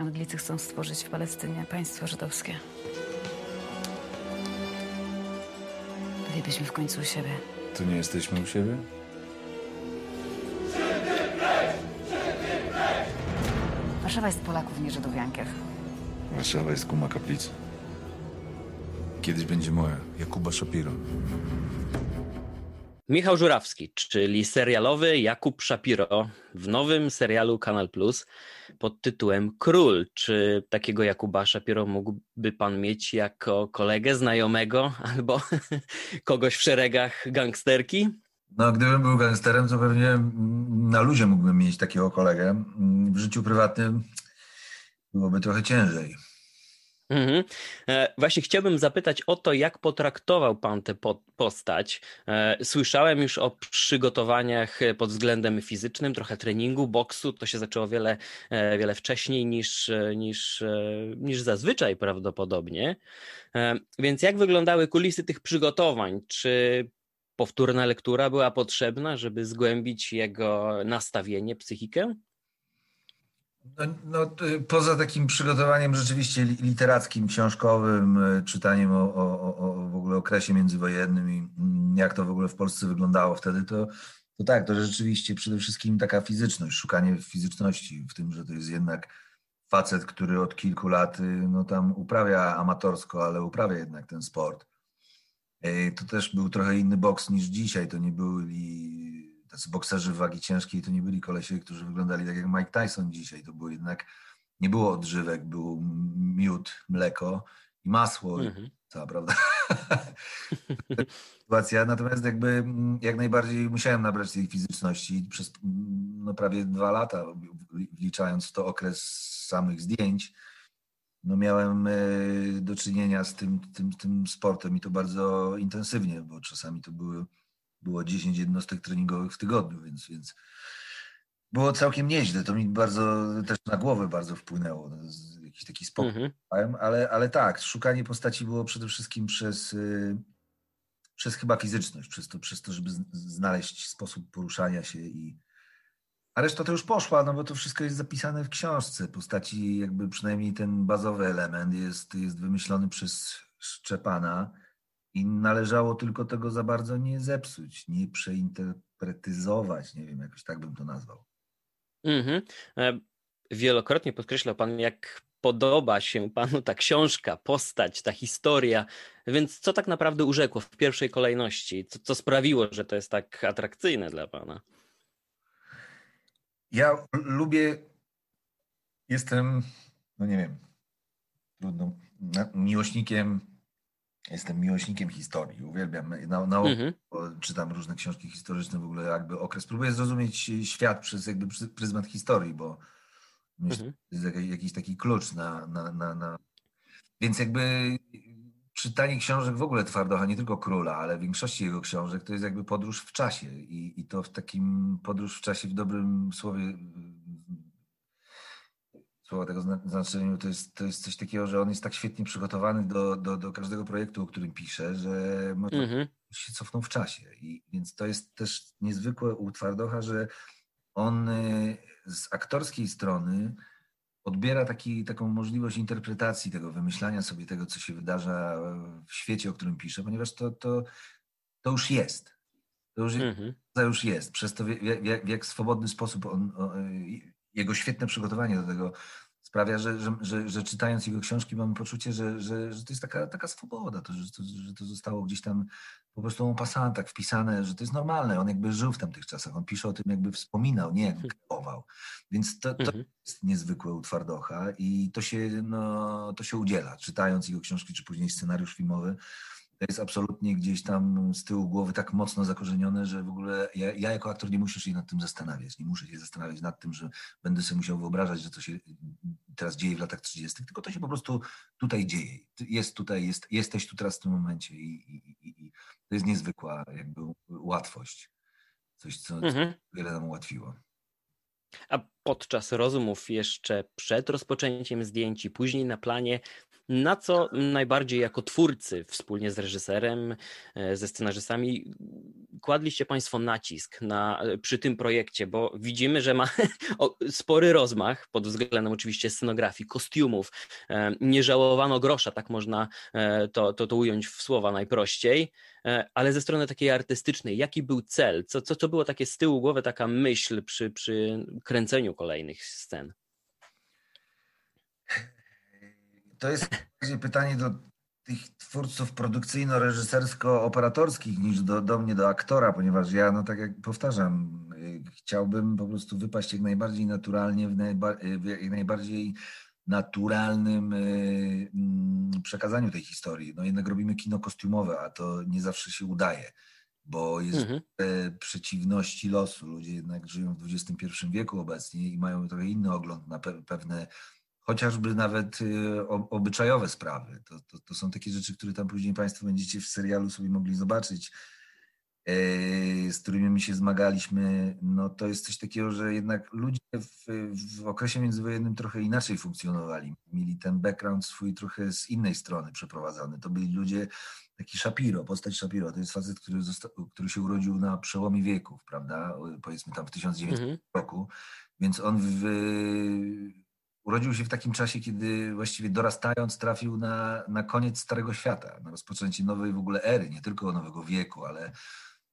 Anglicy chcą stworzyć w Palestynie państwo żydowskie. Bylibyśmy w końcu u siebie. Tu nie jesteśmy u siebie? Warszawa jest Polaków, nie Żydów. Warszawa jest kuma kaplicy. Kiedyś będzie moja, Jakuba Shapiro. Michał Żurawski, czyli serialowy Jakub Shapiro w nowym serialu Kanal Plus pod tytułem Król. Czy takiego Jakuba Shapiro mógłby pan mieć jako kolegę, znajomego albo kogoś w szeregach gangsterki? No, gdybym był gangsterem, to pewnie na luzie mógłbym mieć takiego kolegę. W życiu prywatnym byłoby trochę ciężej. Mhm. E, właśnie chciałbym zapytać o to, jak potraktował Pan tę postać. E, słyszałem już o przygotowaniach pod względem fizycznym, trochę treningu, boksu. To się zaczęło wiele, e, wiele wcześniej niż, niż, niż zazwyczaj prawdopodobnie. Więc jak wyglądały kulisy tych przygotowań? Czy powtórna lektura była potrzebna, żeby zgłębić jego nastawienie, psychikę? No, no, poza takim przygotowaniem rzeczywiście literackim, książkowym, e, czytaniem o, o, o, w ogóle okresie międzywojennym i mm, jak to w ogóle w Polsce wyglądało wtedy, to, to tak, to rzeczywiście przede wszystkim taka fizyczność, szukanie fizyczności w tym, że to jest jednak facet, który od kilku lat y, no, tam uprawia amatorsko, ale uprawia jednak ten sport. To też był trochę inny boks niż dzisiaj, to nie byli tacy bokserzy wagi ciężkiej to nie byli kolesie, którzy wyglądali tak jak Mike Tyson dzisiaj. To było jednak, nie było odżywek, był miód, mleko i masło. Mhm. Cała prawda. Sytuacja. Natomiast jakby jak najbardziej musiałem nabrać tej fizyczności przez no, prawie dwa lata, wliczając to okres samych zdjęć, no miałem e, do czynienia z tym, tym, tym sportem i to bardzo intensywnie, bo czasami to były było 10 jednostek treningowych w tygodniu, więc, więc było całkiem nieźle. To mi bardzo też na głowę bardzo wpłynęło. Jakiś taki spokój. Mhm. Ale, ale tak, szukanie postaci było przede wszystkim przez, y, przez chyba fizyczność, przez to, przez to, żeby znaleźć sposób poruszania się i a reszta to już poszła, no bo to wszystko jest zapisane w książce. Postaci, jakby przynajmniej ten bazowy element jest, jest wymyślony przez Szczepana i należało tylko tego za bardzo nie zepsuć, nie przeinterpretyzować, nie wiem, jakoś tak bym to nazwał. Mhm. E, wielokrotnie podkreślał Pan, jak podoba się Panu ta książka, postać, ta historia, więc co tak naprawdę urzekło w pierwszej kolejności? Co, co sprawiło, że to jest tak atrakcyjne dla Pana? Ja lubię, jestem, no nie wiem, trudno, miłośnikiem Jestem miłośnikiem historii, uwielbiam. Na, na mhm. Czytam różne książki historyczne, w ogóle jakby okres. Próbuję zrozumieć świat przez jakby pryzmat historii, bo mhm. jest jakiś taki klucz na, na, na, na... Więc jakby czytanie książek w ogóle Twardocha, nie tylko Króla, ale większości jego książek, to jest jakby podróż w czasie i, i to w takim podróż w czasie w dobrym słowie słowa tego znaczeniu, to jest, to jest coś takiego, że on jest tak świetnie przygotowany do, do, do każdego projektu, o którym pisze, że może mhm. się cofnął w czasie. I, więc to jest też niezwykłe u Twardocha, że on y, z aktorskiej strony odbiera taki, taką możliwość interpretacji tego, wymyślania sobie tego, co się wydarza w świecie, o którym pisze, ponieważ to, to, to już jest. To już, mhm. to już jest. Przez to, w, w, w jak swobodny sposób on, jego świetne przygotowanie do tego sprawia, że, że, że, że czytając jego książki mamy poczucie, że, że, że to jest taka, taka swoboda, to, że, to, że to zostało gdzieś tam po prostu pasant tak wpisane, że to jest normalne. On jakby żył w tamtych czasach, on pisze o tym jakby wspominał, nie jakby kreował. Więc to, to mhm. jest niezwykłe u Twardocha i to się, no, to się udziela, czytając jego książki, czy później scenariusz filmowy to jest absolutnie gdzieś tam z tyłu głowy tak mocno zakorzenione, że w ogóle ja, ja, jako aktor nie muszę się nad tym zastanawiać. Nie muszę się zastanawiać nad tym, że będę sobie musiał wyobrażać, że to się teraz dzieje w latach 30., tylko to się po prostu tutaj dzieje. Jest tutaj, jest, jesteś tu teraz w tym momencie i, i, i, i to jest niezwykła jakby łatwość. Coś, co, mhm. wiele nam ułatwiło. A podczas rozmów jeszcze przed rozpoczęciem zdjęć i później na planie Na co najbardziej jako twórcy, wspólnie z reżyserem, e, ze scenarzystami, kładliście Państwo nacisk na, e, przy tym projekcie? Bo widzimy, że ma spory rozmach pod względem oczywiście scenografii, kostiumów. E, nie żałowano grosza, tak można to, to, to ująć w słowa najprościej. Ale ze strony takiej artystycznej, jaki był cel? Co, co to było takie z tyłu głowy, taka myśl przy, przy kręceniu kolejnych scen? To jest pytanie do tych twórców produkcyjno-reżysersko-operatorskich niż do, do mnie, do aktora, ponieważ ja, no tak jak powtarzam, y, chciałbym po prostu wypaść jak najbardziej naturalnie, w, najba, w jak najbardziej naturalnym y, mm, przekazaniu tej historii. No jednak robimy kino kostiumowe, a to nie zawsze się udaje, bo jest mhm. przeciwności losu. Ludzie jednak żyją w XXI wieku obecnie i mają trochę inny ogląd na pewne chociażby nawet y, obyczajowe sprawy. To, to, to, są takie rzeczy, które tam później Państwo będziecie w serialu sobie mogli zobaczyć, e, z którymi my się zmagaliśmy. No to jest coś takiego, że jednak ludzie w, w okresie międzywojennym trochę inaczej funkcjonowali. Mieli ten background swój trochę z innej strony przeprowadzany. To byli ludzie, taki Shapiro, postać Shapiro, to jest facet, który, został, który się urodził na przełomie wieków, prawda? Powiedzmy tam w 1900 mhm. roku. Więc on w, urodził się w takim czasie, kiedy właściwie dorastając trafił na, na koniec Starego Świata, na rozpoczęcie nowej w ogóle ery, nie tylko nowego wieku, ale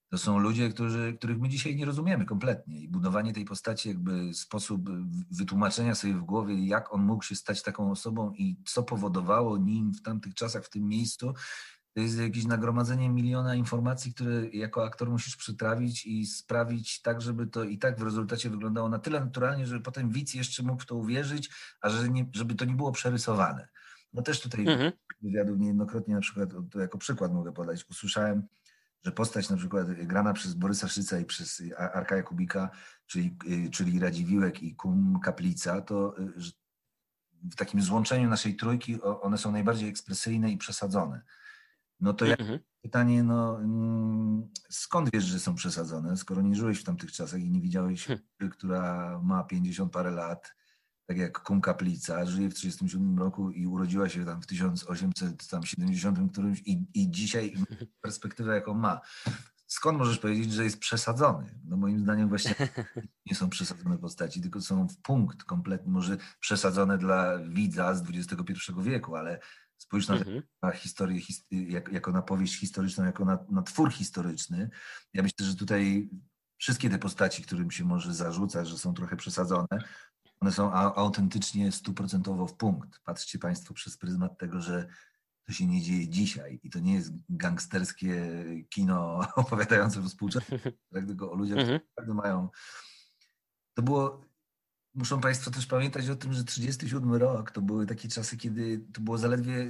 to są ludzie, którzy, których my dzisiaj nie rozumiemy kompletnie. I budowanie tej postaci, jakby sposób wytłumaczenia sobie w głowie, jak on mógł się stać taką osobą i co powodowało nim w tamtych czasach, w tym miejscu, to jest jakieś nagromadzenie miliona informacji, które jako aktor musisz przytrawić i sprawić tak, żeby to i tak w rezultacie wyglądało na tyle naturalnie, żeby potem widz jeszcze mógł w to uwierzyć, a że nie, żeby to nie było przerysowane. No też tutaj mhm. wywiadu niejednokrotnie na przykład, to jako przykład mogę podać, usłyszałem, że postać na przykład grana przez Borysa Szyca i przez Arka Jakubika, czyli, y, czyli Radziwiłek i Kum Kaplica, to y, w takim złączeniu naszej trójki one są najbardziej ekspresyjne i przesadzone. No to jak mhm. pytanie, no mm, skąd wiesz, że są przesadzone, skoro nie żyłeś w tamtych czasach i nie widziałeś, hmm. która ma 50 parę lat, tak jak Kum Kaplica, żyje w 1937 roku i urodziła się tam w 1870 którymś i, i dzisiaj perspektywę, jaką ma. Skąd możesz powiedzieć, że jest przesadzony? No moim zdaniem właśnie nie są przesadzone postaci, tylko są w punkt kompletnie, może przesadzone dla widza z XXI wieku, ale Spójrz na, mhm. na historię jak, jako na powieść historyczną, jako na, na twór historyczny. Ja myślę, że tutaj wszystkie te postaci, którym się może zarzucać, że są trochę przesadzone, one są autentycznie stuprocentowo w punkt. Patrzcie Państwo przez pryzmat tego, że to się nie dzieje dzisiaj i to nie jest gangsterskie kino opowiadające o współczesnym, tylko o ludziach, mhm. którzy naprawdę mają. To było muszą Państwo też pamiętać o tym, że 37 rok to były takie czasy, kiedy to było zaledwie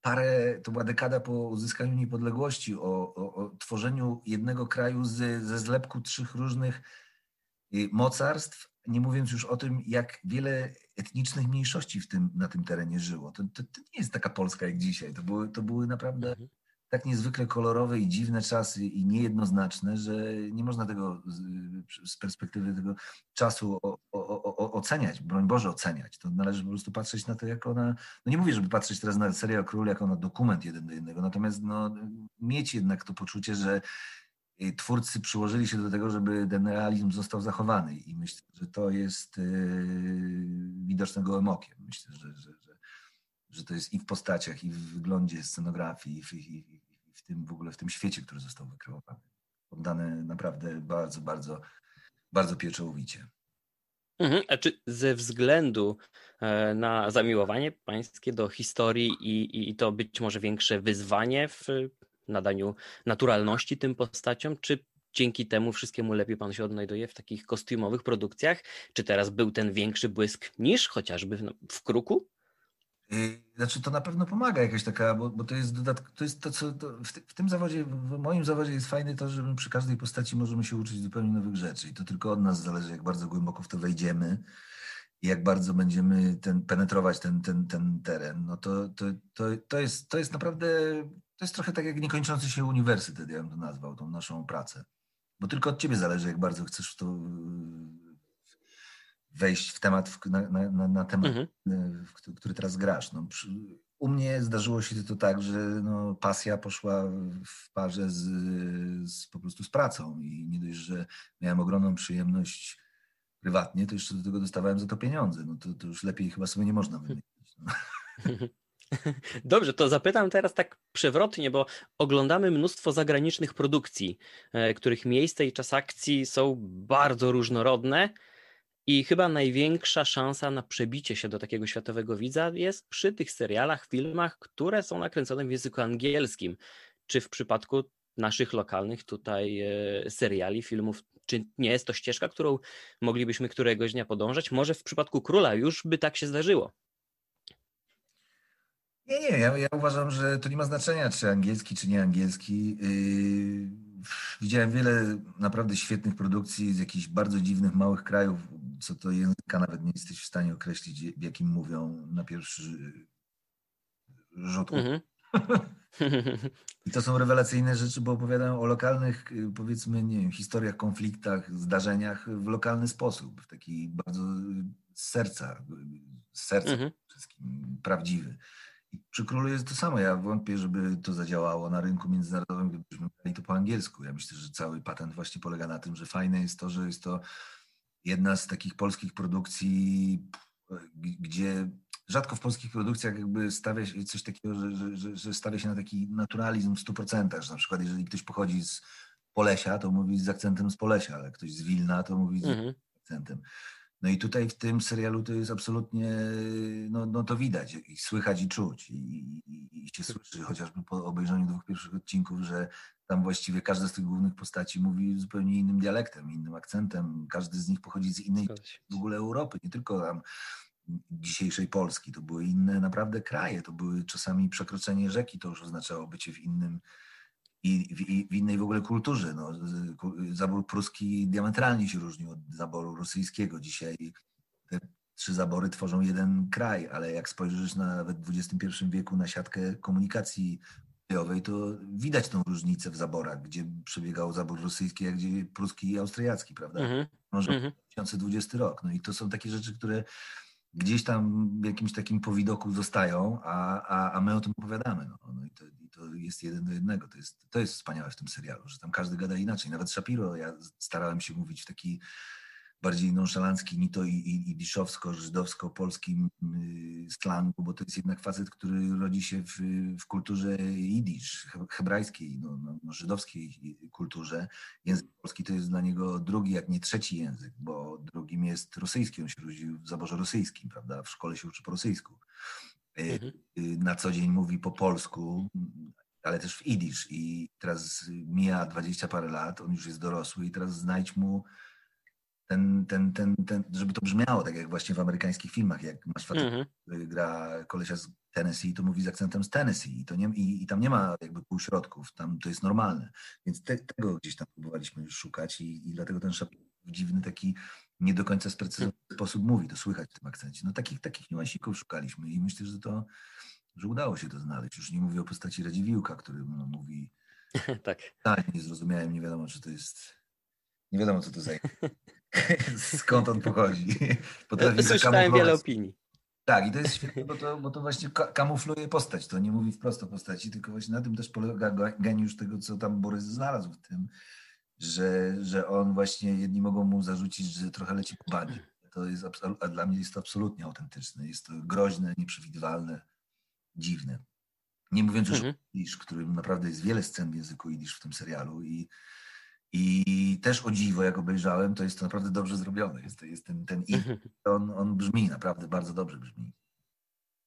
parę, to była dekada po uzyskaniu niepodległości, o, o, o tworzeniu jednego kraju z, ze zlepku trzech różnych y, mocarstw, nie mówiąc już o tym, jak wiele etnicznych mniejszości w tym, na tym terenie żyło. To, to, to nie jest taka Polska jak dzisiaj. To były, to były naprawdę mhm tak niezwykle kolorowe i dziwne czasy i niejednoznaczne, że nie można tego z, z perspektywy tego czasu o, o, o, oceniać, broń Boże oceniać. To należy po prostu patrzeć na to jako na, no nie mówię, żeby patrzeć teraz na serial Król jako na dokument jeden do jednego, natomiast no, mieć jednak to poczucie, że y, twórcy przyłożyli się do tego, żeby ten realizm został zachowany i myślę, że to jest yy, widoczne gołym okiem. Myślę, że, że, że, że to jest i w postaciach, i w wyglądzie scenografii, i w, i, w tym w ogóle w tym świecie, który został wykreowany. Poddane naprawdę bardzo, bardzo, bardzo pieczołowicie. Mhm. A czy ze względu e, na zamiłowanie pańskie do historii i, i to być może większe wyzwanie w nadaniu naturalności tym postaciom, czy dzięki temu wszystkiemu lepiej pan się odnajduje w takich kostiumowych produkcjach? Czy teraz był ten większy błysk niż chociażby w, w Kruku? Znaczy to na pewno pomaga jakaś taka, bo, bo to jest dodatk, to jest to, co to w, w, tym zawodzie, w moim zawodzie jest fajne to, że my przy każdej postaci możemy się uczyć zupełnie nowych rzeczy i to tylko od nas zależy, jak bardzo głęboko w to wejdziemy i jak bardzo będziemy ten, penetrować ten, ten, ten teren. No to, to, to, to, jest, to jest naprawdę, to jest trochę tak jak niekończący się uniwersytet, ja bym to nazwał, tą naszą pracę. Bo tylko od ciebie zależy, jak bardzo chcesz w to wejść w temat, na, na, na temat, mhm. który teraz grasz. No, u mnie zdarzyło się to tak, że no, pasja poszła w parze z, z, po prostu z pracą i nie dość, że miałem ogromną przyjemność prywatnie, to jeszcze do tego dostawałem za to pieniądze. No to, to już lepiej chyba sobie nie można wymyślić. No. Dobrze, to zapytam teraz tak przewrotnie, bo oglądamy mnóstwo zagranicznych produkcji, e, których miejsce i czas akcji są bardzo różnorodne. I chyba największa szansa na przebicie się do takiego światowego widza jest przy tych serialach, filmach, które są nakręcone w języku angielskim. Czy w przypadku naszych lokalnych tutaj e, seriali, filmów, czy nie jest to ścieżka, którą moglibyśmy któregoś dnia podążać? Może w przypadku króla już by tak się zdarzyło. Nie, nie, ja, ja uważam, że to nie ma znaczenia, czy angielski, czy nie angielski. Yy, widziałem wiele naprawdę świetnych produkcji z jakichś bardzo dziwnych, małych krajów, co to języka nawet nie jesteś w stanie określić, w jakim mówią na pierwszy rzut. Mhm. I to są rewelacyjne rzeczy, bo opowiadają o lokalnych, powiedzmy, nie wiem, historiach, konfliktach, zdarzeniach w lokalny sposób, w taki bardzo z serca, z serca mhm. wszystkim prawdziwy. I przy królu jest to samo. Ja wątpię, żeby to zadziałało na rynku międzynarodowym, gdybyśmy mieli to po angielsku. Ja myślę, że cały patent właśnie polega na tym, że fajne jest to, że jest to jedna z takich polskich produkcji, gdzie rzadko w polskich produkcjach jakby stawia się coś takiego, że, że, że stawia się na taki naturalizm w 100%, że na przykład jeżeli ktoś pochodzi z Polesia, to mówi z akcentem z Polesia, ale ktoś z Wilna, to mówi z mhm. akcentem. No i tutaj w tym serialu to jest absolutnie, no, no to widać i słychać i czuć. I, i, I, się słyszy chociażby po obejrzeniu dwóch pierwszych odcinków, że tam właściwie każda z tych głównych postaci mówi zupełnie innym dialektem, innym akcentem. Każdy z nich pochodzi z innej w ogóle Europy, nie tylko tam dzisiejszej Polski. To były inne naprawdę kraje, to były czasami przekroczenie rzeki, to już oznaczało bycie w innym i w, i w, innej w ogóle kulturze. No, zabór pruski diametralnie się różnił od zaboru rosyjskiego. Dzisiaj te trzy zabory tworzą jeden kraj, ale jak spojrzysz na, nawet w XXI wieku na siatkę komunikacji bojowej, to widać tą różnicę w zaborach, gdzie przebiegał zabór rosyjski, a gdzie pruski i austriacki, prawda? Mhm. Może mm 2020 rok. No i to są takie rzeczy, które gdzieś tam w jakimś takim powidoku zostają, a, a, a my o tym opowiadamy. No. no i, to, i, to, jest jeden do jednego. To jest, to jest wspaniałe w tym serialu, że tam każdy gada inaczej. Nawet Shapiro, ja starałem się mówić w taki bardziej nonszalancki, ni to i, i, i żydowsko-polskim y, slangu, bo to jest jednak facet, który rodzi się w, w kulturze jidysz, hebrajskiej, no, no, no, żydowskiej kulturze. Język polski to jest dla niego drugi, jak nie trzeci język, bo drugim jest rosyjski, on się rodzi w zaborze rosyjskim, prawda, w szkole się uczy po rosyjsku. Y, mhm. Y, na co dzień mówi po polsku, ale też w jidysz i teraz mija dwadzieścia parę lat, on już jest dorosły i teraz znajdź mu ten, ten, ten, ten, żeby to brzmiało tak jak właśnie w amerykańskich filmach, jak masz facet, mm -hmm. gra kolesia z Tennessee, to mówi z akcentem z Tennessee i, to nie, i, i tam nie ma jakby półśrodków, tam to jest normalne. Więc te, tego gdzieś tam próbowaliśmy szukać i, i dlatego ten szap w dziwny taki nie do końca sprecyzowany mm. sposób mówi, to słychać w tym akcencie. No takich, takich niuansików szukaliśmy i myślę, że to, że udało się to znaleźć. Już nie mówię o postaci Radziwiłka, który no, mówi tak. tak, nie zrozumiałem, nie wiadomo, czy to jest nie wiadomo, co to za skąd on pochodzi. Potrafi Słyszałem wiele opinii. Tak, i to jest świetne, bo to, bo to właśnie kamufluje postać. To nie mówi wprost o postaci, tylko właśnie na tym też polega geniusz tego, co tam Borys znalazł w tym, że, że on właśnie, jedni mogą mu zarzucić, że trochę leci po bani. To jest, a dla mnie jest to absolutnie autentyczne. Jest to groźne, nieprzewidywalne, dziwne. Nie mówiąc już mhm. o Idisz, którym naprawdę jest wiele scen w języku Idisz w tym serialu i i też o dziwo, jak obejrzałem, to jest to naprawdę dobrze zrobione. Jest, jest ten, ten i mhm. on, on brzmi, naprawdę bardzo dobrze brzmi.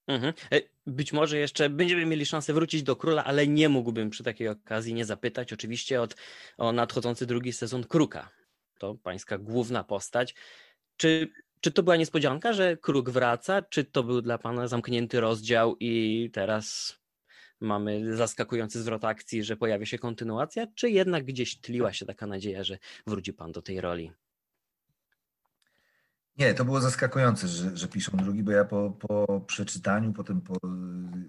Mhm. E, być może jeszcze będziemy mieli szansę wrócić do króla, ale nie mógłbym przy takiej okazji nie zapytać oczywiście od, o nadchodzący drugi sezon Kruka. To pańska główna postać. Czy, czy to była niespodzianka, że Kruk wraca? Czy to był dla pana zamknięty rozdział i teraz mamy zaskakujący zwrot akcji, że pojawia się kontynuacja, czy jednak gdzieś tliła się taka nadzieja, że wróci pan do tej roli? Nie, to było zaskakujące, że, że piszą drugi, bo ja po, po przeczytaniu, potem po,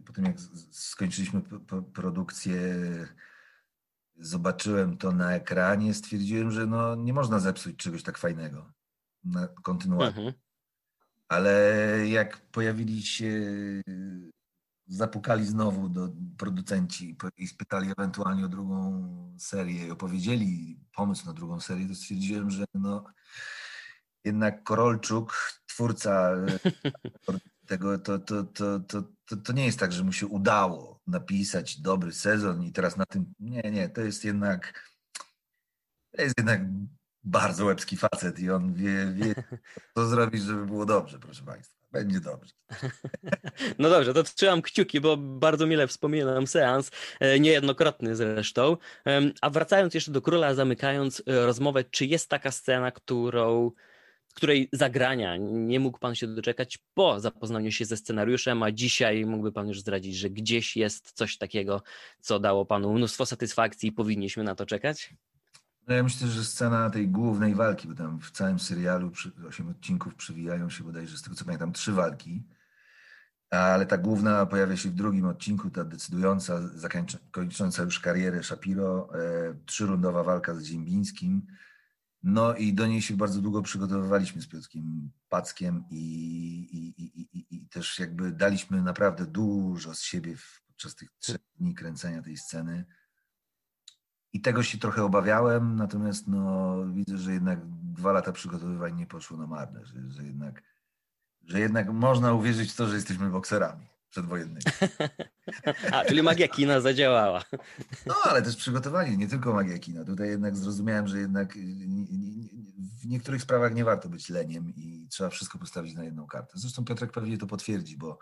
po tym jak skończyliśmy produkcję, zobaczyłem to na ekranie, stwierdziłem, że no, nie można zepsuć czegoś tak fajnego na kontynuację. Mhm. Ale jak pojawili się zapukali znowu do producenci i spytali ewentualnie o drugą serię i opowiedzieli pomysł na drugą serię, to stwierdziłem, że no jednak Korolczuk, twórca tego, to, to, to, to, to, to nie jest tak, że mu się udało napisać dobry sezon i teraz na tym. Nie, nie, to jest jednak. To jest jednak bardzo łebski facet i on wie, wie co zrobić, żeby było dobrze, proszę Państwa. Będzie dobrze. No dobrze, to trzymam kciuki, bo bardzo mile wspominam seans, e, niejednokrotny zresztą. A wracając jeszcze do króla, zamykając e, rozmowę, czy jest taka scena, którą której zagrania nie mógł pan się doczekać po zapoznaniu się ze scenariuszem, a dzisiaj mógłby pan już zdradzić, że gdzieś jest coś takiego, co dało panu mnóstwo satysfakcji i powinniśmy na to czekać? No ja myślę, że scena tej głównej walki, bo tam w całym serialu osiem odcinków przewijają się bodajże z tego co pamiętam trzy walki, ale ta główna pojawia się w drugim odcinku, ta decydująca, kończąca już karierę Shapiro, e, trzyrundowa walka z Ziembińskim, no i do niej się bardzo długo przygotowywaliśmy z Piotrkiem Packiem i, i, i, i, też jakby daliśmy naprawdę dużo z siebie podczas tych trzech dni kręcenia tej sceny. I tego się trochę obawiałem, natomiast no, widzę, że jednak dwa lata przygotowywań nie poszło na marne, że, że, jednak, że jednak można uwierzyć w to, że jesteśmy bokserami przedwojennymi. A, czyli magia kina zadziałała. No, ale też przygotowanie, nie tylko magia kina. Tutaj jednak zrozumiałem, że jednak w niektórych sprawach nie warto być leniem i trzeba wszystko postawić na jedną kartę. Zresztą Piotrek pewnie to potwierdzi, bo,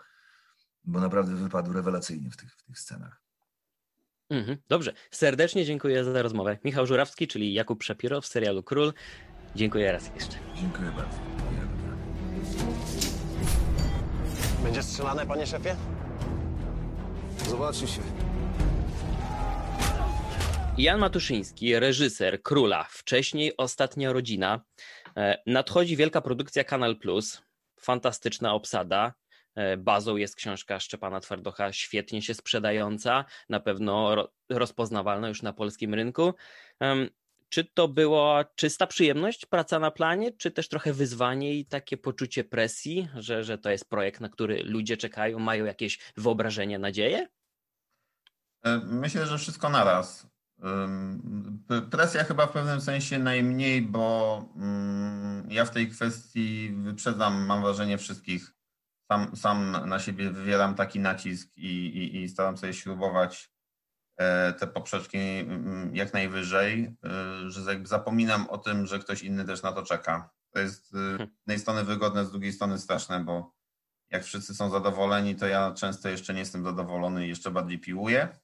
bo naprawdę wypadł rewelacyjnie w tych, w tych scenach. Mhm, dobrze, serdecznie dziękuję za rozmowę. Michał Żurawski, czyli Jakub Szapiro w serialu Król. Dziękuję raz jeszcze. Dziękuję bardzo. Będzie strzelane, panie szefie? Zobaczy się. Jan Matuszyński, reżyser Króla, wcześniej Ostatnia Rodzina. E, nadchodzi wielka produkcja Kanal Plus, fantastyczna obsada. E, bazą jest książka Szczepana Twardocha, świetnie się sprzedająca, na pewno rozpoznawalna już na polskim rynku. Czy to była czysta przyjemność, praca na planie, czy też trochę wyzwanie i takie poczucie presji, że, że to jest projekt, na który ludzie czekają, mają jakieś wyobrażenie, nadzieje? E, myślę, że wszystko naraz. Presja chyba w pewnym sensie najmniej, bo mm, ja w tej kwestii wyprzedzam, mam wrażenie, wszystkich. Sam, sam na siebie wywieram taki nacisk i, i, i staram sobie śrubować e, te poprzeczki mm, jak najwyżej, e, że jakby zapominam o tym, że ktoś inny też na to czeka. To jest z jednej strony wygodne, z drugiej strony straszne, bo jak wszyscy są zadowoleni, to ja często jeszcze nie jestem zadowolony i jeszcze bardziej piłuję.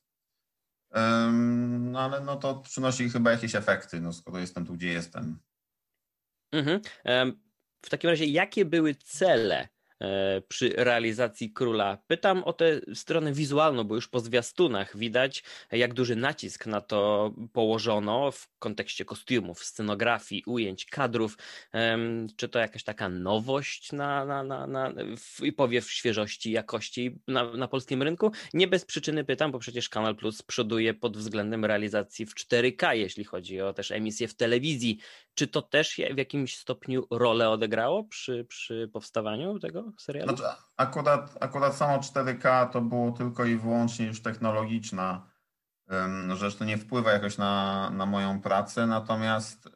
No ale no to przynosi chyba jakieś efekty, no skoro jestem tu, gdzie jestem. Mhm. W takim razie, jakie były cele E, przy realizacji króla. Pytam o tę stronę wizualną, bo już po zwiastunach widać, jak duży nacisk na to położono w kontekście kostiumów, scenografii, ujęć, kadrów. Czy to jakaś taka nowość na, na, na, na i powiew świeżości, jakości na, na polskim rynku? Nie bez przyczyny pytam, bo przecież Kanal Plus przoduje pod względem realizacji w 4K, jeśli chodzi o też emisję w telewizji. Czy to też w jakimś stopniu rolę odegrało przy, przy powstawaniu tego serialu? Znaczy, akurat, akurat samo 4K to było tylko i wyłącznie już technologiczna rzecz, to nie wpływa jakoś na, na moją pracę, natomiast y,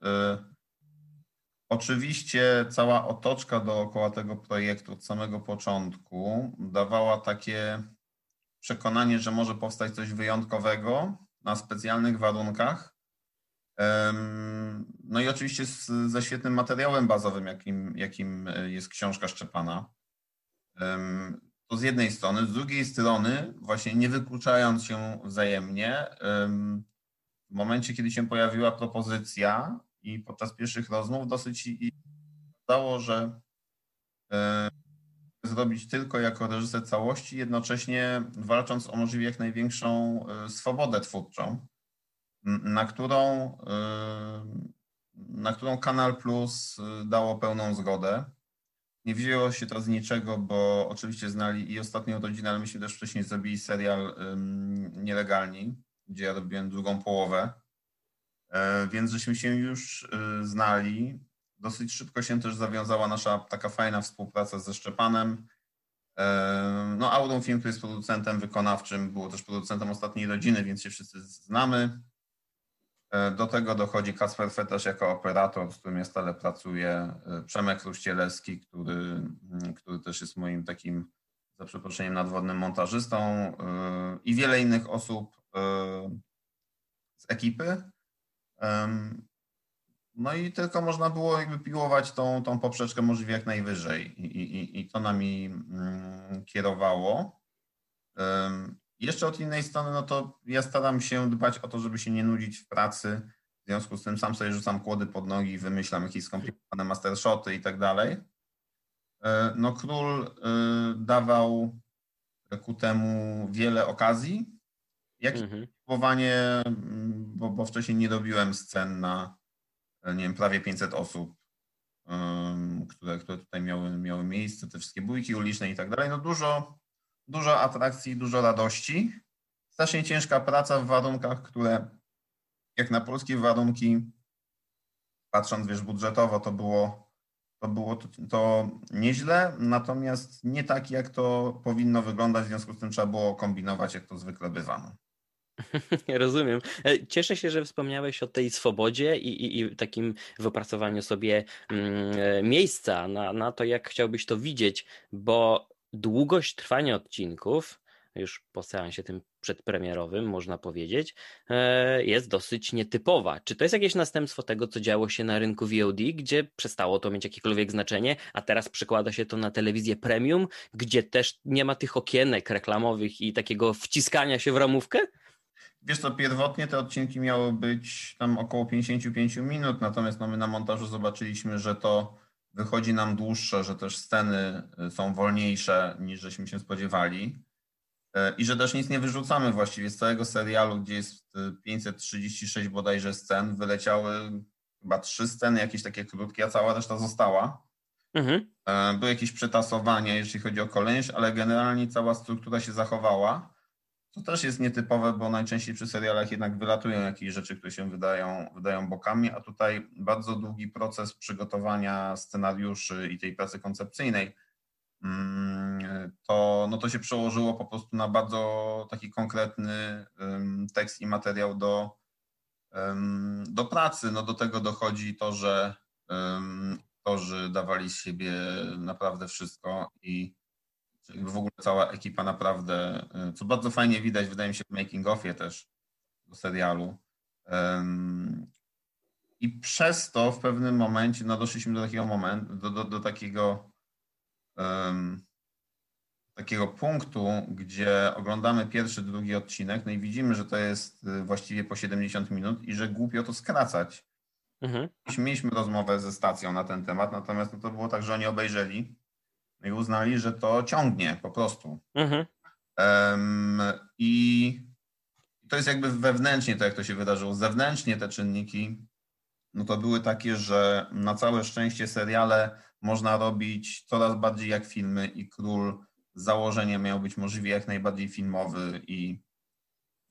oczywiście cała otoczka dookoła tego projektu od samego początku dawała takie przekonanie, że może powstać coś wyjątkowego na specjalnych warunkach, no i oczywiście z, ze świetnym materiałem bazowym, jakim, jakim e, jest książka Szczepana. To z jednej strony. Z drugiej strony, właśnie nie wykluczając się wzajemnie, w momencie, kiedy się pojawiła propozycja i podczas pierwszych rozmów dosyć dało, że e, zrobić tylko jako reżyser całości, jednocześnie walcząc o możliwie jak największą e, swobodę twórczą na którą, na którą Kanal Plus y, dało pełną zgodę. Nie wzięło się to z niczego, bo oczywiście znali i ostatnią rodzinę, ale myśmy też wcześniej zrobili serial Nielegalni, gdzie ja robiłem drugą połowę. E, więc żeśmy się już y, znali. Dosyć szybko się też zawiązała nasza taka fajna współpraca ze Szczepanem. E, no Aurum Film, który jest producentem wykonawczym, było też producentem Ostatniej Rodziny, więc się wszyscy znamy. E, do tego dochodzi Kasper Fetasz jako operator, z którym ja stale pracuję, e, Przemek Ruścielewski, który, mm, który też jest moim takim, za przeproszeniem, nadwodnym montażystą i wiele innych osób z ekipy. No i tylko można było jakby piłować tą, tą poprzeczkę możliwie jak najwyżej i, i, i to nami mm, kierowało. Jeszcze od innej strony, no to ja staram się dbać o to, żeby się nie nudzić w pracy. W związku z tym sam sobie rzucam kłody pod nogi, wymyślam jakieś skomplikowane mastershoty i tak dalej. E, no król e, dawał ku temu wiele okazji, jak mhm. próbowanie, mm, bo, bo wcześniej nie robiłem scen na nie wiem, prawie 500 osób, które, które tutaj miały, miały miejsce, te wszystkie bójki uliczne i tak dalej. No dużo, dużo atrakcji, dużo radości. Strasznie ciężka praca w warunkach, które jak na polskie warunki, patrząc wiesz budżetowo, to było, to było to, to nieźle, natomiast nie tak, jak to powinno wyglądać, w związku z tym trzeba było kombinować, jak to zwykle bywa. No. Rozumiem. E, cieszę się, że wspomniałeś o tej swobodzie i, i, i takim wypracowaniu sobie mm, e, miejsca na, na to, jak chciałbyś to widzieć, bo długość trwania odcinków, już po seansie tym przedpremierowym, można powiedzieć, e, jest dosyć nietypowa. Czy to jest jakieś następstwo tego, co działo się na rynku VOD, gdzie przestało to mieć jakiekolwiek znaczenie, a teraz przekłada się to na telewizję premium, gdzie też nie ma tych okienek reklamowych i takiego wciskania się w ramówkę? Wiesz co, pierwotnie te odcinki miały być tam około 55 minut, natomiast no my na montażu zobaczyliśmy, że to wychodzi nam dłuższe, że też sceny y, są wolniejsze niż żeśmy się spodziewali y, i że też nic nie wyrzucamy właściwie z całego serialu, gdzie jest 536 y, bodajże scen, wyleciały chyba trzy sceny, jakieś takie krótkie, a cała reszta została. Mhm. Były jakieś przetasowania, jeśli chodzi o kolejność, ale generalnie cała struktura się zachowała. To też jest nietypowe, bo najczęściej przy serialach jednak wylatują jakieś rzeczy, które się wydają, wydają bokami, a tutaj bardzo długi proces przygotowania scenariuszy i tej pracy koncepcyjnej mm, to, no to się przełożyło po prostu na bardzo taki konkretny tekst i materiał do, do pracy. No do tego dochodzi to, że aktorzy dawali z siebie naprawdę wszystko i w ogóle cała ekipa naprawdę, y, co bardzo fajnie widać, wydaje mi się, w making offie też do serialu. I przez to w pewnym momencie no doszliśmy do takiego momentu, do, do, do takiego um, takiego punktu, gdzie oglądamy pierwszy, drugi odcinek, no i widzimy, że to jest y, właściwie po 70 minut i że głupio to skracać. Mhm. Mieliśmy rozmowę ze stacją na ten temat, natomiast no to było tak, że oni obejrzeli i uznali, że to ciągnie po prostu. Mhm. Um, I to jest jakby wewnętrznie to, jak to się wydarzyło. Zewnętrznie te czynniki, no to były takie, że na całe szczęście seriale można robić coraz bardziej jak filmy i Król z założenia miał być możliwie jak najbardziej filmowy i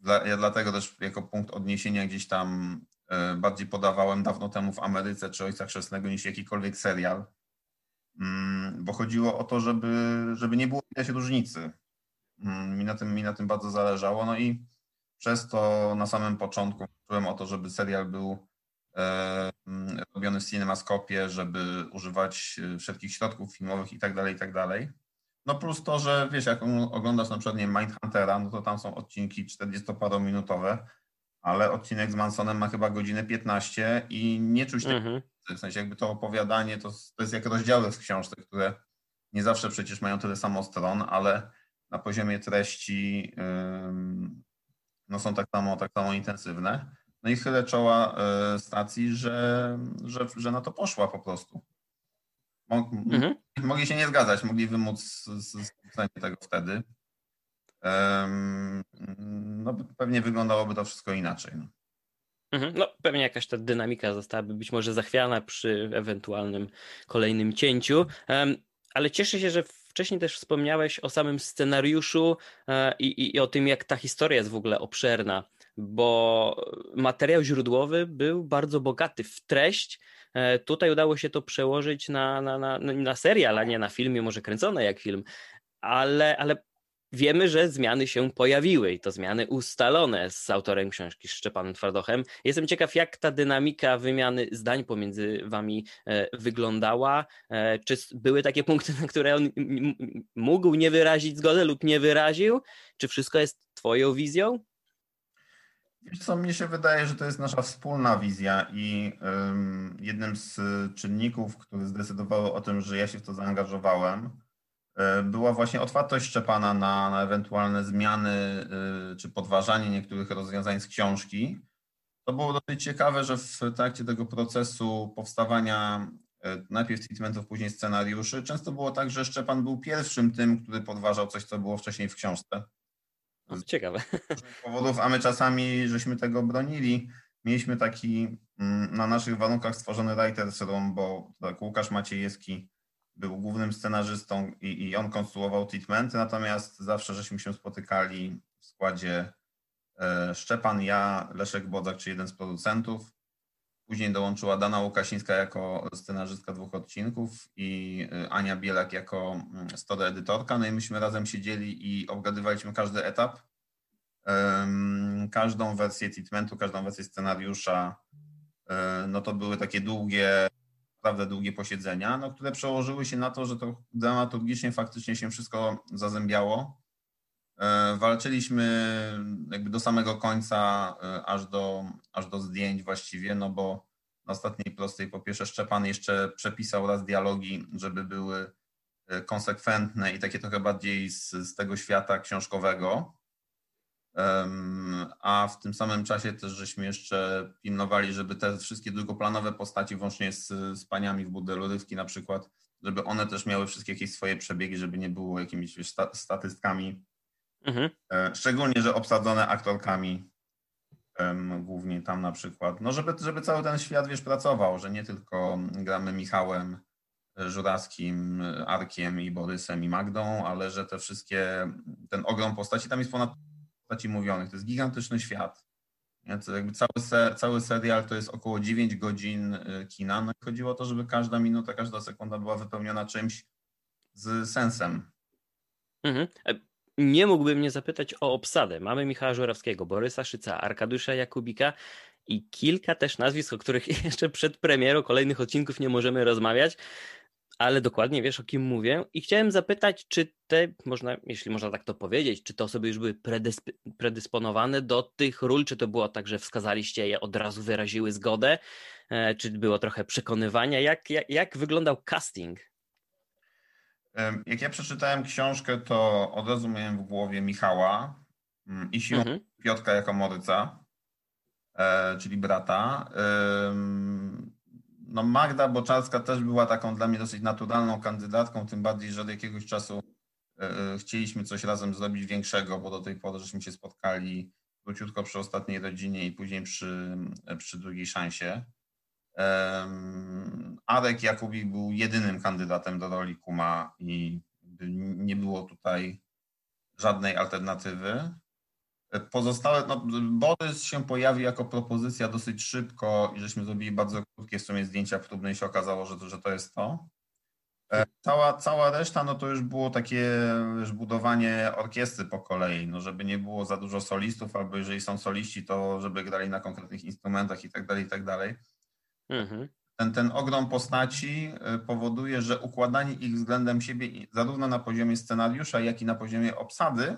dla, ja dlatego też jako punkt odniesienia gdzieś tam e, bardziej podawałem dawno temu w Ameryce czy Ojca Chrzestnego niż jakikolwiek serial, bo chodziło o to, żeby, żeby nie było widać różnicy. Mm, mi na, tym, mi na tym bardzo zależało. No i przez to na samym początku czułem o to, żeby serial był e, mm, robiony w cinemaskopie, żeby używać e, wszelkich środków filmowych i tak dalej, i tak dalej. No plus to, że wiesz, jak oglądasz na przykład nie, Mindhuntera, no to tam są odcinki 40-parominutowe, ale odcinek z Mansonem ma chyba godzinę 15 i nie czuć tego mhm. W sensie jakby to opowiadanie to, to jest jak rozdziały w książce, które nie zawsze przecież mają tyle samo stron, ale na poziomie treści no są tak samo, tak samo intensywne. No i chylę czoła y, stacji, że, że, że na to poszła po prostu. mhm. Mogli się nie zgadzać, mogli wymóc skrócenie tego wtedy. no pewnie wyglądałoby to wszystko inaczej. No. Mhm. No, pewnie jakaś ta dynamika zostałaby być może zachwiana przy ewentualnym kolejnym cięciu, ale cieszę się, że wcześniej też wspomniałeś o samym scenariuszu e, i, i o tym, jak ta historia jest w ogóle obszerna, bo materiał źródłowy był bardzo bogaty w treść. E, tutaj udało się to przełożyć na, na, na, na serial, a nie na film, może kręcone jak film, ale, ale wiemy, że zmiany się pojawiły i to zmiany ustalone z autorem książki Szczepanem Twardochem. Jestem ciekaw, jak ta dynamika wymiany zdań pomiędzy wami e, wyglądała. E, czy były takie punkty, na które on mógł nie wyrazić zgody lub nie wyraził? Czy wszystko jest twoją wizją? Wiesz co, mnie się wydaje, że to jest nasza wspólna wizja i jednym z czynników, który zdecydowały o tym, że ja się w to zaangażowałem, e, była właśnie otwartość Szczepana na, na ewentualne zmiany y, czy podważanie niektórych rozwiązań z książki. To było dosyć ciekawe, że w trakcie tego procesu powstawania y, najpierw treatmentów, później scenariuszy, często było tak, że Szczepan był pierwszym tym, który podważał coś, co było wcześniej w książce. Ciekawe. Z powodów, a my czasami żeśmy tego bronili. Mieliśmy taki mm, na naszych warunkach stworzony writers room, bo tak Łukasz Maciejewski był głównym scenarzystą i, i on konstruował treatmenty, natomiast zawsze żeśmy się spotykali w składzie e, Szczepan, ja, Leszek Bodzak, czy jeden z producentów. Później dołączyła Dana Łukasińska jako scenarzystka dwóch odcinków i y, Ania Bielak jako mm, story edytorka. No i myśmy razem siedzieli i obgadywaliśmy każdy etap, każdą wersję treatmentu, każdą wersję scenariusza. E, no to były takie długie, naprawdę długie posiedzenia, no, które przełożyły się na to, że to dramaturgicznie faktycznie się wszystko zazębiało. E, walczyliśmy jakby do samego końca, e, aż do, aż do zdjęć właściwie, no bo na ostatniej prostej po pierwsze Szczepan jeszcze przepisał raz dialogi, żeby były e, konsekwentne i takie trochę bardziej z, z tego świata książkowego. A w tym samym czasie też żeśmy jeszcze pilnowali, żeby te wszystkie drugoplanowe postaci, włącznie z, z paniami w burdelu Rywki na przykład, żeby one też miały wszystkie jakieś swoje przebiegi, żeby nie było jakimiś statystkami Mhm. E, szczególnie, że obsadzone aktorkami, głównie tam na przykład. No, żeby, żeby cały ten świat, wiesz, pracował, że nie tylko gramy Michałem, e, Żurawskim, Arkiem i Borysem i Magdą, ale że te wszystkie, ten ogrom postaci, tam jest ponad postaci mówionych, to jest gigantyczny świat. Cały, ser, cały serial to jest około 9 godzin e, kina, no i chodziło o to, żeby każda minuta, każda sekunda była wypełniona czymś z sensem. Mhm nie mógłbym nie zapytać o obsadę. Mamy Michała Żurawskiego, Borysa Szyca, Arkadiusza Jakubika i kilka też nazwisk, o których jeszcze przed premierą kolejnych odcinków nie możemy rozmawiać, ale dokładnie wiesz, o kim mówię. I chciałem zapytać, czy te, można, jeśli można tak to powiedzieć, czy te osoby już były predysp predysponowane do tych ról, czy to było tak, że wskazaliście je, od razu wyraziły zgodę, e, czy było trochę przekonywania? Jak, jak, jak wyglądał casting? Jak ja przeczytałem książkę, to od razu miałem w głowie Michała mm, i siłą mhm. Piotka jako Moryca, e, czyli brata. No Magda Boczarska też była taką dla mnie dosyć naturalną kandydatką, tym bardziej, że od jakiegoś czasu e, e, chcieliśmy coś razem zrobić większego, bo do tej pory żeśmy się spotkali króciutko przy ostatniej rodzinie i później przy, przy drugiej szansie. Arek Jakubik był jedynym kandydatem do roli Kuma i nie było tutaj żadnej alternatywy. Pozostałe, no, Borys się pojawił jako propozycja dosyć szybko i żeśmy zrobili bardzo krótkie w sumie zdjęcia próbne i się okazało, że to, że to jest to. E, cała, cała reszta, no to już było takie już budowanie orkiestry po kolei, no żeby nie było za dużo solistów, albo jeżeli są soliści, to żeby grali na konkretnych instrumentach i tak dalej, i tak dalej. Mhm. Ten, ten ogrom postaci y, powoduje, że układanie ich względem siebie zarówno na poziomie scenariusza, jak i na poziomie obsady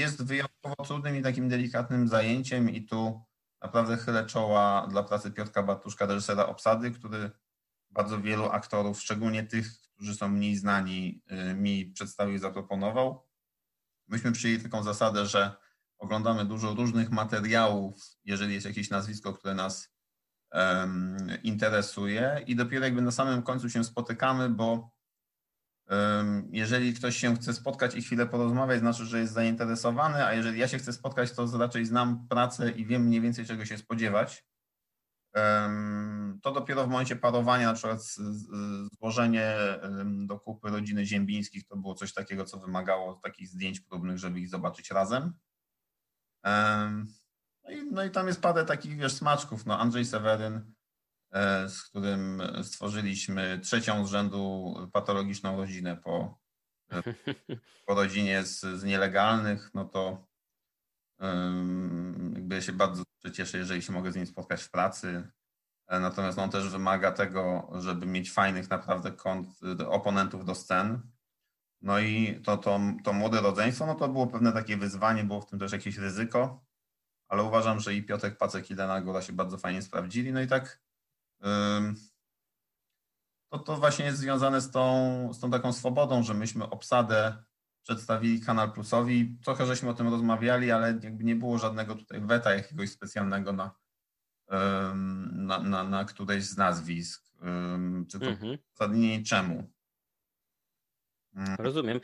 jest wyjątkowo trudnym i takim delikatnym zajęciem i tu naprawdę chylę czoła dla pracy Piotrka Bartuszka, reżysera obsady, który bardzo wielu aktorów, szczególnie tych, którzy są mniej znani, y, mi przedstawił i zaproponował. Myśmy przyjęli taką zasadę, że oglądamy dużo różnych materiałów, jeżeli jest jakieś nazwisko, które nas interesuje i dopiero jakby na samym końcu się spotykamy, bo jeżeli ktoś się chce spotkać i chwilę porozmawiać, znaczy, że jest zainteresowany, a jeżeli ja się chcę spotkać, to raczej znam pracę i wiem mniej więcej czego się spodziewać. To dopiero w momencie parowania, na przykład złożenie do kupy rodziny Ziembińskich, to było coś takiego, co wymagało takich zdjęć próbnych, żeby ich zobaczyć razem. No i, no i tam jest parę takich, wiesz, smaczków. No Andrzej Seweryn, z którym stworzyliśmy trzecią z rzędu patologiczną rodzinę po po rodzinie z, z nielegalnych, no to jakby ja się bardzo cieszę, jeżeli się mogę z nim spotkać w pracy. E, natomiast on też wymaga tego, żeby mieć fajnych naprawdę kont, oponentów do scen. No i to, to, to młode rodzeństwo, no to było pewne takie wyzwanie, było w tym też jakieś ryzyko, ale uważam, że i Piotrek Pacek i Lena Góra się bardzo fajnie sprawdzili. No i tak to, to właśnie jest związane z tą, z tą taką swobodą, że myśmy obsadę przedstawili Kanal Plusowi. Trochę żeśmy o tym rozmawiali, ale jakby nie było żadnego tutaj weta jakiegoś specjalnego na, na, na, na któreś z nazwisk. Tylko mhm. uzasadnienie czemu. Rozumiem.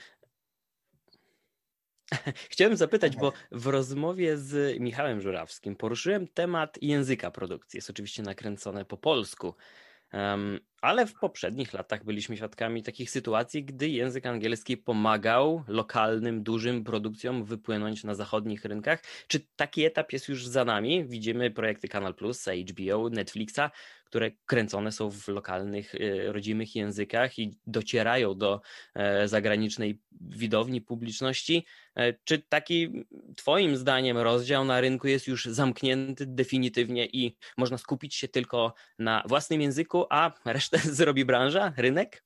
Chciałem zapytać, bo w rozmowie z Michałem Żurawskim poruszyłem temat języka produkcji. Jest oczywiście nakręcone po polsku. Ale w poprzednich latach byliśmy świadkami takich sytuacji, gdy język angielski pomagał lokalnym, dużym produkcjom wypłynąć na zachodnich rynkach. Czy taki etap jest już za nami? Widzimy projekty Kanal Plus, HBO, Netflixa, które kręcone są w lokalnych, e, rodzimych językach i docierają do e, zagranicznej widowni, publiczności. E, czy taki Twoim zdaniem rozdział na rynku jest już zamknięty definitywnie i można skupić się tylko na własnym języku, a resztę zrobi branża, rynek?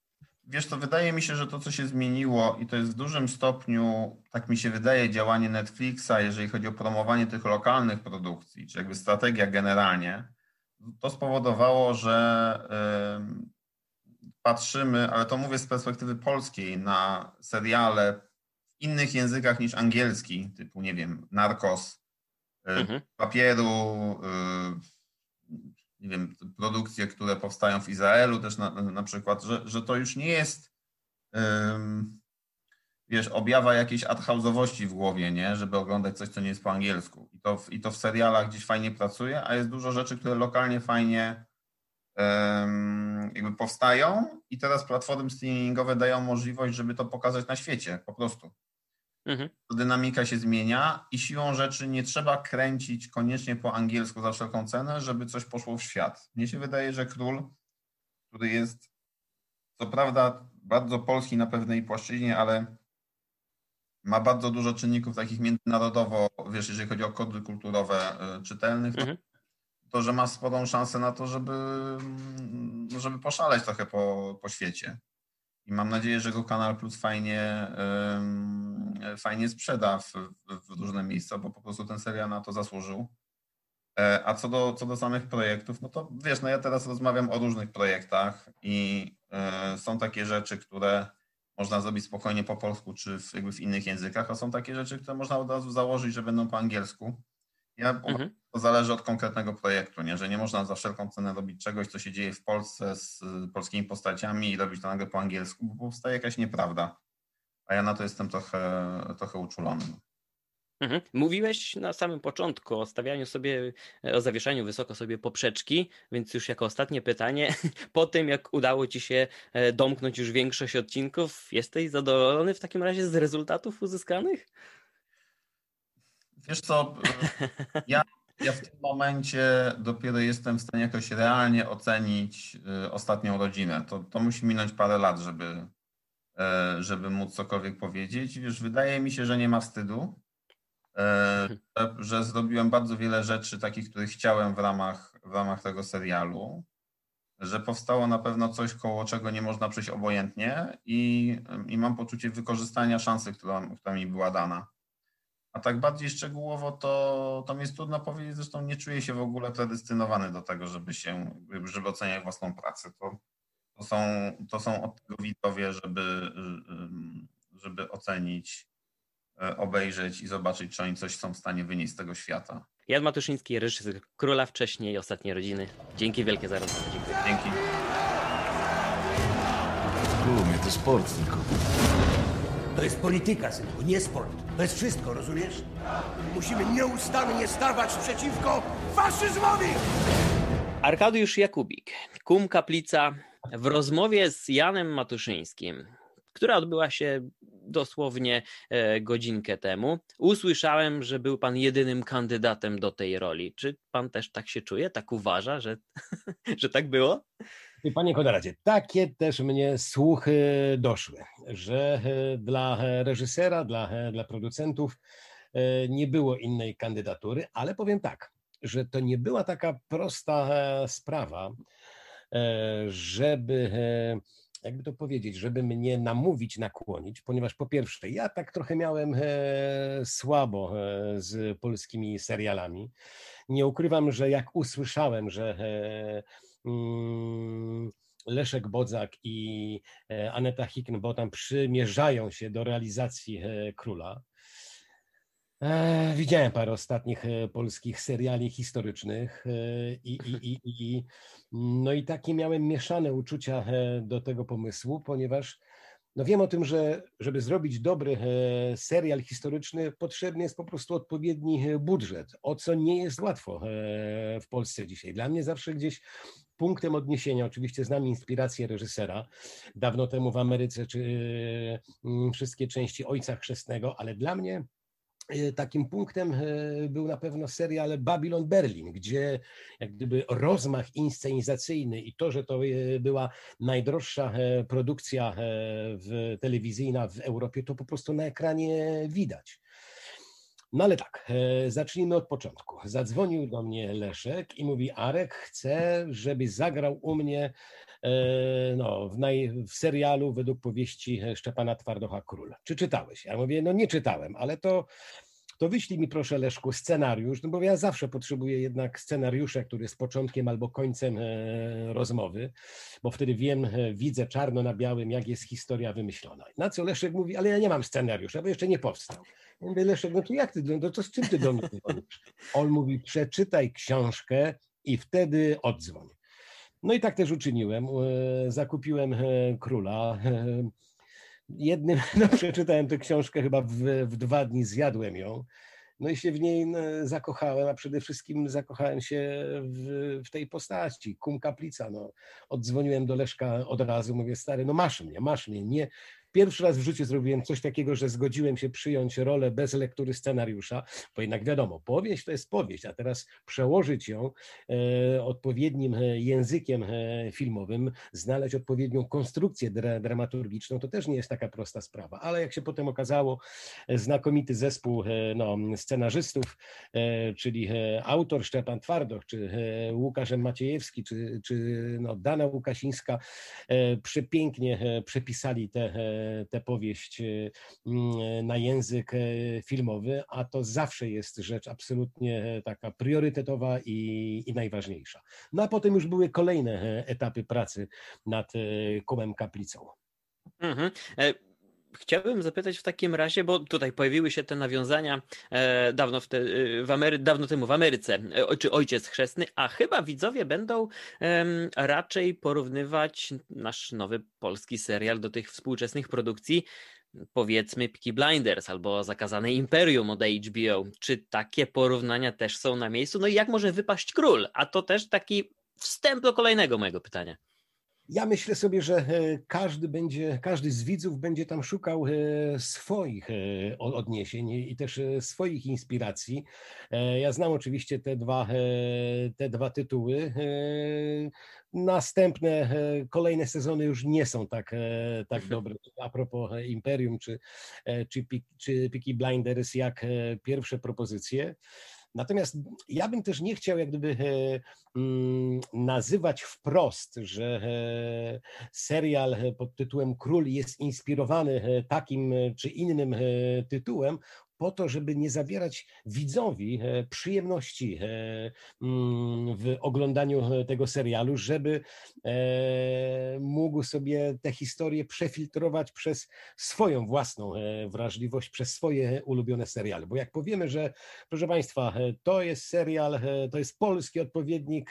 Wiesz, to wydaje mi się, że to, co się zmieniło, i to jest w dużym stopniu, tak mi się wydaje, działanie Netflixa, jeżeli chodzi o promowanie tych lokalnych produkcji, czy jakby strategia generalnie, to spowodowało, że patrzymy, ale to mówię z perspektywy polskiej, na seriale w innych językach niż angielski, typu, nie wiem, Narcos, y, mhm. papieru, y, nie wiem, produkcje, które powstają w Izraelu też na, na przykład, że, że to już nie jest wiesz, objawa jakiejś adhausowości w głowie, nie? Żeby oglądać coś, co nie jest po angielsku. I to, w, I to w serialach gdzieś fajnie pracuje, a jest dużo rzeczy, które lokalnie fajnie jakby powstają i teraz platformy streamingowe dają możliwość, żeby to pokazać na świecie, po prostu. Mhm. Dynamika się zmienia i siłą rzeczy nie trzeba kręcić koniecznie po angielsku za wszelką cenę, żeby coś poszło w świat. Mnie się wydaje, że król, który jest co prawda bardzo polski na pewnej płaszczyźnie, ale ma bardzo dużo czynników takich międzynarodowo, wiesz, jeżeli chodzi o kody kulturowe y, czytelnych, to, mhm. to, że ma sporą szansę na to, żeby, mm, żeby poszaleć trochę po, po świecie. I mam nadzieję, że go Kanal Plus fajnie, fajnie sprzeda w, w, różne miejsca, bo po prostu ten serial na to zasłużył. E, a co do, co do samych projektów, no to wiesz, no ja teraz rozmawiam o różnych projektach i e, są takie rzeczy, które można zrobić spokojnie po polsku czy w, jakby w innych językach, a są takie rzeczy, które można od razu założyć, że będą po angielsku. Ja, mhm. To zależy od konkretnego projektu, nie? że nie można za wszelką cenę robić czegoś, co się dzieje w Polsce z polskimi postaciami i robić to nagle po angielsku, bo powstaje jakaś nieprawda. A ja na to jestem trochę, trochę uczulony. Mhm. Mówiłeś na samym początku o stawianiu sobie, o zawieszaniu wysoko sobie poprzeczki, więc już jako ostatnie pytanie, po tym jak udało Ci się e, domknąć już większość odcinków, jesteś zadowolony w takim razie z rezultatów uzyskanych? Wiesz co, e, ja, ja w tym momencie dopiero jestem w stanie jakoś realnie ocenić e, ostatnią rodzinę. To, to musi minąć parę lat, żeby, żeby móc cokolwiek powiedzieć. Wiesz, wydaje mi się, że nie ma wstydu E, że zrobiłem bardzo wiele rzeczy takich, których chciałem w ramach, w ramach tego serialu, że powstało na pewno coś, koło czego nie można przejść obojętnie i, i mam poczucie wykorzystania szansy, która, która mi była dana. A tak bardziej szczegółowo to, to mi jest trudno powiedzieć, zresztą nie czuję się w ogóle predestynowany do tego, żeby się, żeby oceniać własną pracę. To, to, są, to są od tego widzowie, żeby, żeby ocenić E, obejrzeć i zobaczyć, czy oni coś są w stanie wynieść z tego świata. Jan Matuszyński, reżyser Króla wcześniej, Ostatnie Rodziny. Dzięki wielkie za rozmowę. Dziękuję. Dzięki. Król, mnie to sport tylko. To jest polityka, synku, nie sport. To jest wszystko, rozumiesz? Musimy nieustannie stawać przeciwko faszyzmowi! Arkadiusz Jakubik, kum Kaplica, w rozmowie z Janem Matuszyńskim która odbyła się dosłownie e, godzinkę temu. Usłyszałem, że był pan jedynym kandydatem do tej roli. Czy pan też tak się czuje, tak uważa, że, że tak było? Panie Konradzie, takie też mnie słuchy doszły, że e, dla reżysera, dla, e, dla producentów e, nie było innej kandydatury, ale powiem tak, że to nie była taka prosta sprawa, żeby jakby to powiedzieć, żeby mnie namówić, nakłonić, ponieważ po pierwsze, ja tak trochę miałem e, słabo e, z polskimi serialami. Nie ukrywam, że jak usłyszałem, że e, mm, Leszek Bodzak i e, Aneta Hickenbotham przymierzają się do realizacji e, Króla, E, widziałem parę ostatnich e, polskich seriali historycznych e, i, i, i, i, no i takie miałem mieszane uczucia do tego pomysłu, ponieważ no wiem o tym, że żeby zrobić dobry serial historyczny, potrzebny jest po prostu odpowiedni budżet, o co nie jest łatwo w Polsce dzisiaj. Dla mnie zawsze gdzieś punktem odniesienia, oczywiście znam inspirację reżysera, dawno temu w Ameryce, czy wszystkie części Ojca Chrzestnego, ale dla mnie E, takim punktem e, był na pewno serial Babylon Berlin, gdzie jak gdyby rozmach inscenizacyjny i to, że to e, była najdroższa produkcja w, telewizyjna w Europie, to po prostu na ekranie widać. No ale tak, zacznijmy od początku. Zadzwonił do mnie Leszek i mówi: Arek, chcę, żebyś zagrał u mnie no, w, naj, w serialu według powieści Szczepana Twardocha Król. Czy czytałeś? Ja mówię: No nie czytałem, ale to to wyślij mi proszę Leszku scenariusz, no bo ja zawsze potrzebuję jednak scenariusza, który jest początkiem albo końcem e, rozmowy, bo wtedy wiem, e, widzę czarno na białym, jak jest historia wymyślona. Na co Leszek mówi, ale ja nie mam scenariusza, bo jeszcze nie powstał. Ja mówię, Leszek, no to jak ty, no to z czym ty do mnie mówisz? On mówi, przeczytaj książkę i wtedy odzwoń. No i tak też uczyniłem. E, zakupiłem króla jednym, no przeczytałem tę książkę chyba w, w dwa dni, zjadłem ją. No i się w niej zakochałem, a przede wszystkim zakochałem się w, w tej postaci, kum kaplica. No. Oddzwoniłem do Leszka od razu, mówię, stary, no masz mnie, masz mnie, nie, Pierwszy raz w życiu zrobiłem coś takiego, że zgodziłem się przyjąć rolę bez lektury scenariusza, bo jednak wiadomo, powieść to jest powieść, a teraz przełożyć ją e, odpowiednim e, językiem e, filmowym, znaleźć odpowiednią konstrukcję dra dramaturgiczną, to też nie jest taka prosta sprawa. Ale jak się potem okazało, znakomity zespół no, scenarzystów, czyli autor Szczepan Twardoch, czy Łukasz Maciejewski, czy, czy no, Dana Łukasińska, przepięknie przepisali te tę powieść e, mm, na język e, filmowy, a to zawsze jest rzecz absolutnie taka priorytetowa i, i najważniejsza. No a potem już były kolejne e, etapy pracy nad Kumem Kaplicą. Mhm. Chciałbym zapytać w takim razie, bo tutaj pojawiły się te nawiązania e, dawno, w te, w Amery- dawno temu w Ameryce, e, czy Ojciec Chrzestny, a chyba widzowie będą e, raczej porównywać nasz nowy polski serial do tych współczesnych produkcji, powiedzmy Peaky Blinders albo Zakazane Imperium od HBO. Czy takie porównania też są na miejscu? No i jak może wypaść król? A to też taki wstęp do kolejnego mojego pytania. Ja myślę sobie, że e, każdy będzie, każdy z widzów będzie tam szukał e, swoich e, odniesień i też swoich inspiracji. Ja znam oczywiście te dwa, te dwa tytuły. Następne, kolejne sezony już nie są tak, tak mhm. dobre. A propos Imperium czy, czy, czy Peaky Blinders, jak pierwsze propozycje. Natomiast ja bym też nie chciał jak gdyby e, mm, nazywać wprost, że e, serial pod tytułem Król jest inspirowany e, takim czy innym tytułem, po to, żeby nie zawierać widzowi e, przyjemności e, mm, w oglądaniu e, tego serialu, żeby mógł sobie te historie przefiltrować przez swoją własną wrażliwość, przez swoje ulubione seriale. Bo jak powiemy, że proszę Państwa, to jest serial, to jest polski odpowiednik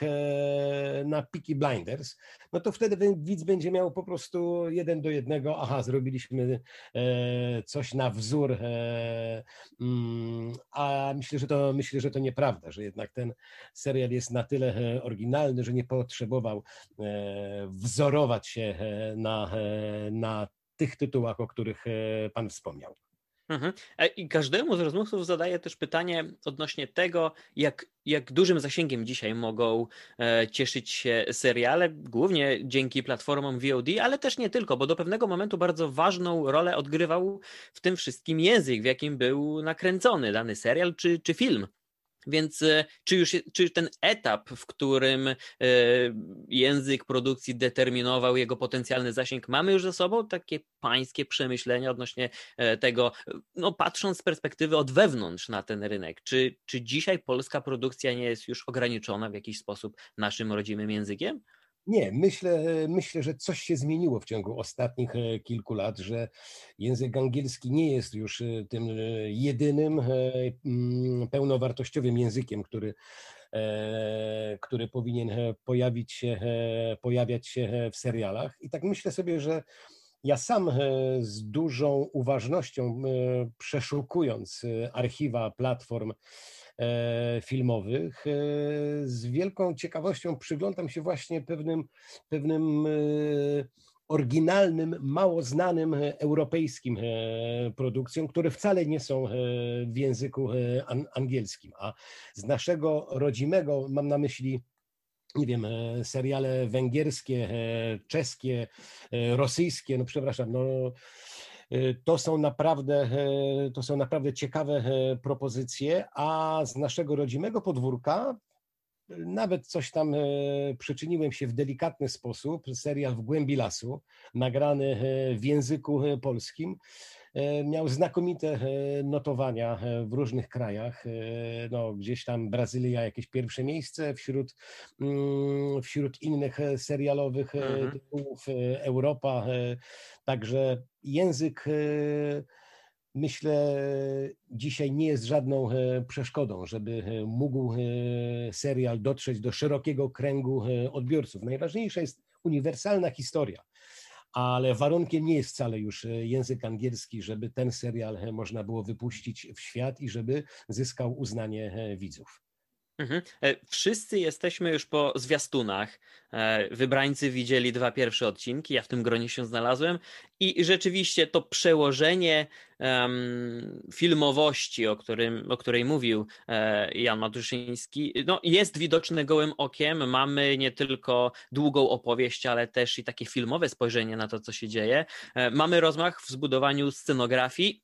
na Peaky Blinders, no to wtedy widz będzie miał po prostu jeden do jednego, aha, zrobiliśmy coś na wzór a myślę, że to myślę, że to nieprawda, że jednak ten serial jest na tyle e, oryginalny, że nie potrzebował e, wzorować się e, na, na tych tytułach, o których Pan wspomniał. Mhm. E, I każdemu z rozmówców zadaję też pytanie odnośnie tego, jak, jak dużym zasięgiem dzisiaj mogą e, cieszyć się seriale, głównie dzięki platformom VOD, ale też nie tylko, bo do pewnego momentu bardzo ważną rolę odgrywał w tym wszystkim język, w jakim był nakręcony dany serial czy, czy film. Więc e, czy już czy ten etap, w którym e, język produkcji determinował jego potencjalny zasięg, mamy już za sobą takie pańskie przemyślenia odnośnie e, tego, no patrząc z perspektywy od wewnątrz na ten rynek, czy, czy dzisiaj polska produkcja nie jest już ograniczona w jakiś sposób naszym rodzimym językiem? Nie, myślę, myślę, że coś się zmieniło w ciągu ostatnich e, kilku lat, że język angielski nie jest już e, tym e, jedynym mm, pełnowartościowym językiem, który, który powinien pojawić się, pojawiać się w serialach. I tak myślę sobie, że ja sam z dużą uważnością przeszukując archiwa platform, filmowych. E, z wielką ciekawością przyglądam się właśnie pewnym, pewnym e, oryginalnym, mało znanym europejskim produkcjom, które wcale nie są w języku angielskim. A z naszego rodzimego mam na myśli nie wiem, seriale węgierskie, czeskie, rosyjskie, no przepraszam, no to są naprawdę, e, to są naprawdę ciekawe e, propozycje, a z naszego rodzimego podwórka nawet coś tam e, przyczyniłem się w delikatny sposób. Serial w głębi lasu, nagrany w języku polskim. E, miał znakomite e, notowania e, w różnych krajach. No, gdzieś tam Brazylia jakieś pierwsze miejsce, wśród, mm, wśród innych serialowych mhm. tytułów Europa. Także język myślę, dzisiaj nie jest żadną przeszkodą, żeby mógł serial dotrzeć do szerokiego kręgu odbiorców. Najważniejsza jest uniwersalna historia ale warunkiem nie jest wcale już e, język angielski, żeby ten serial można było wypuścić w świat i żeby zyskał uznanie widzów. Mhm. Wszyscy jesteśmy już po zwiastunach. Wybrańcy widzieli dwa pierwsze odcinki, ja w tym gronie się znalazłem i rzeczywiście to przełożenie um, filmowości, o, którym, o której mówił e, Jan Matuszyński, no, jest widoczne gołym okiem. Mamy nie tylko długą opowieść, ale też i takie filmowe spojrzenie na to, co się dzieje. E, mamy rozmach w zbudowaniu scenografii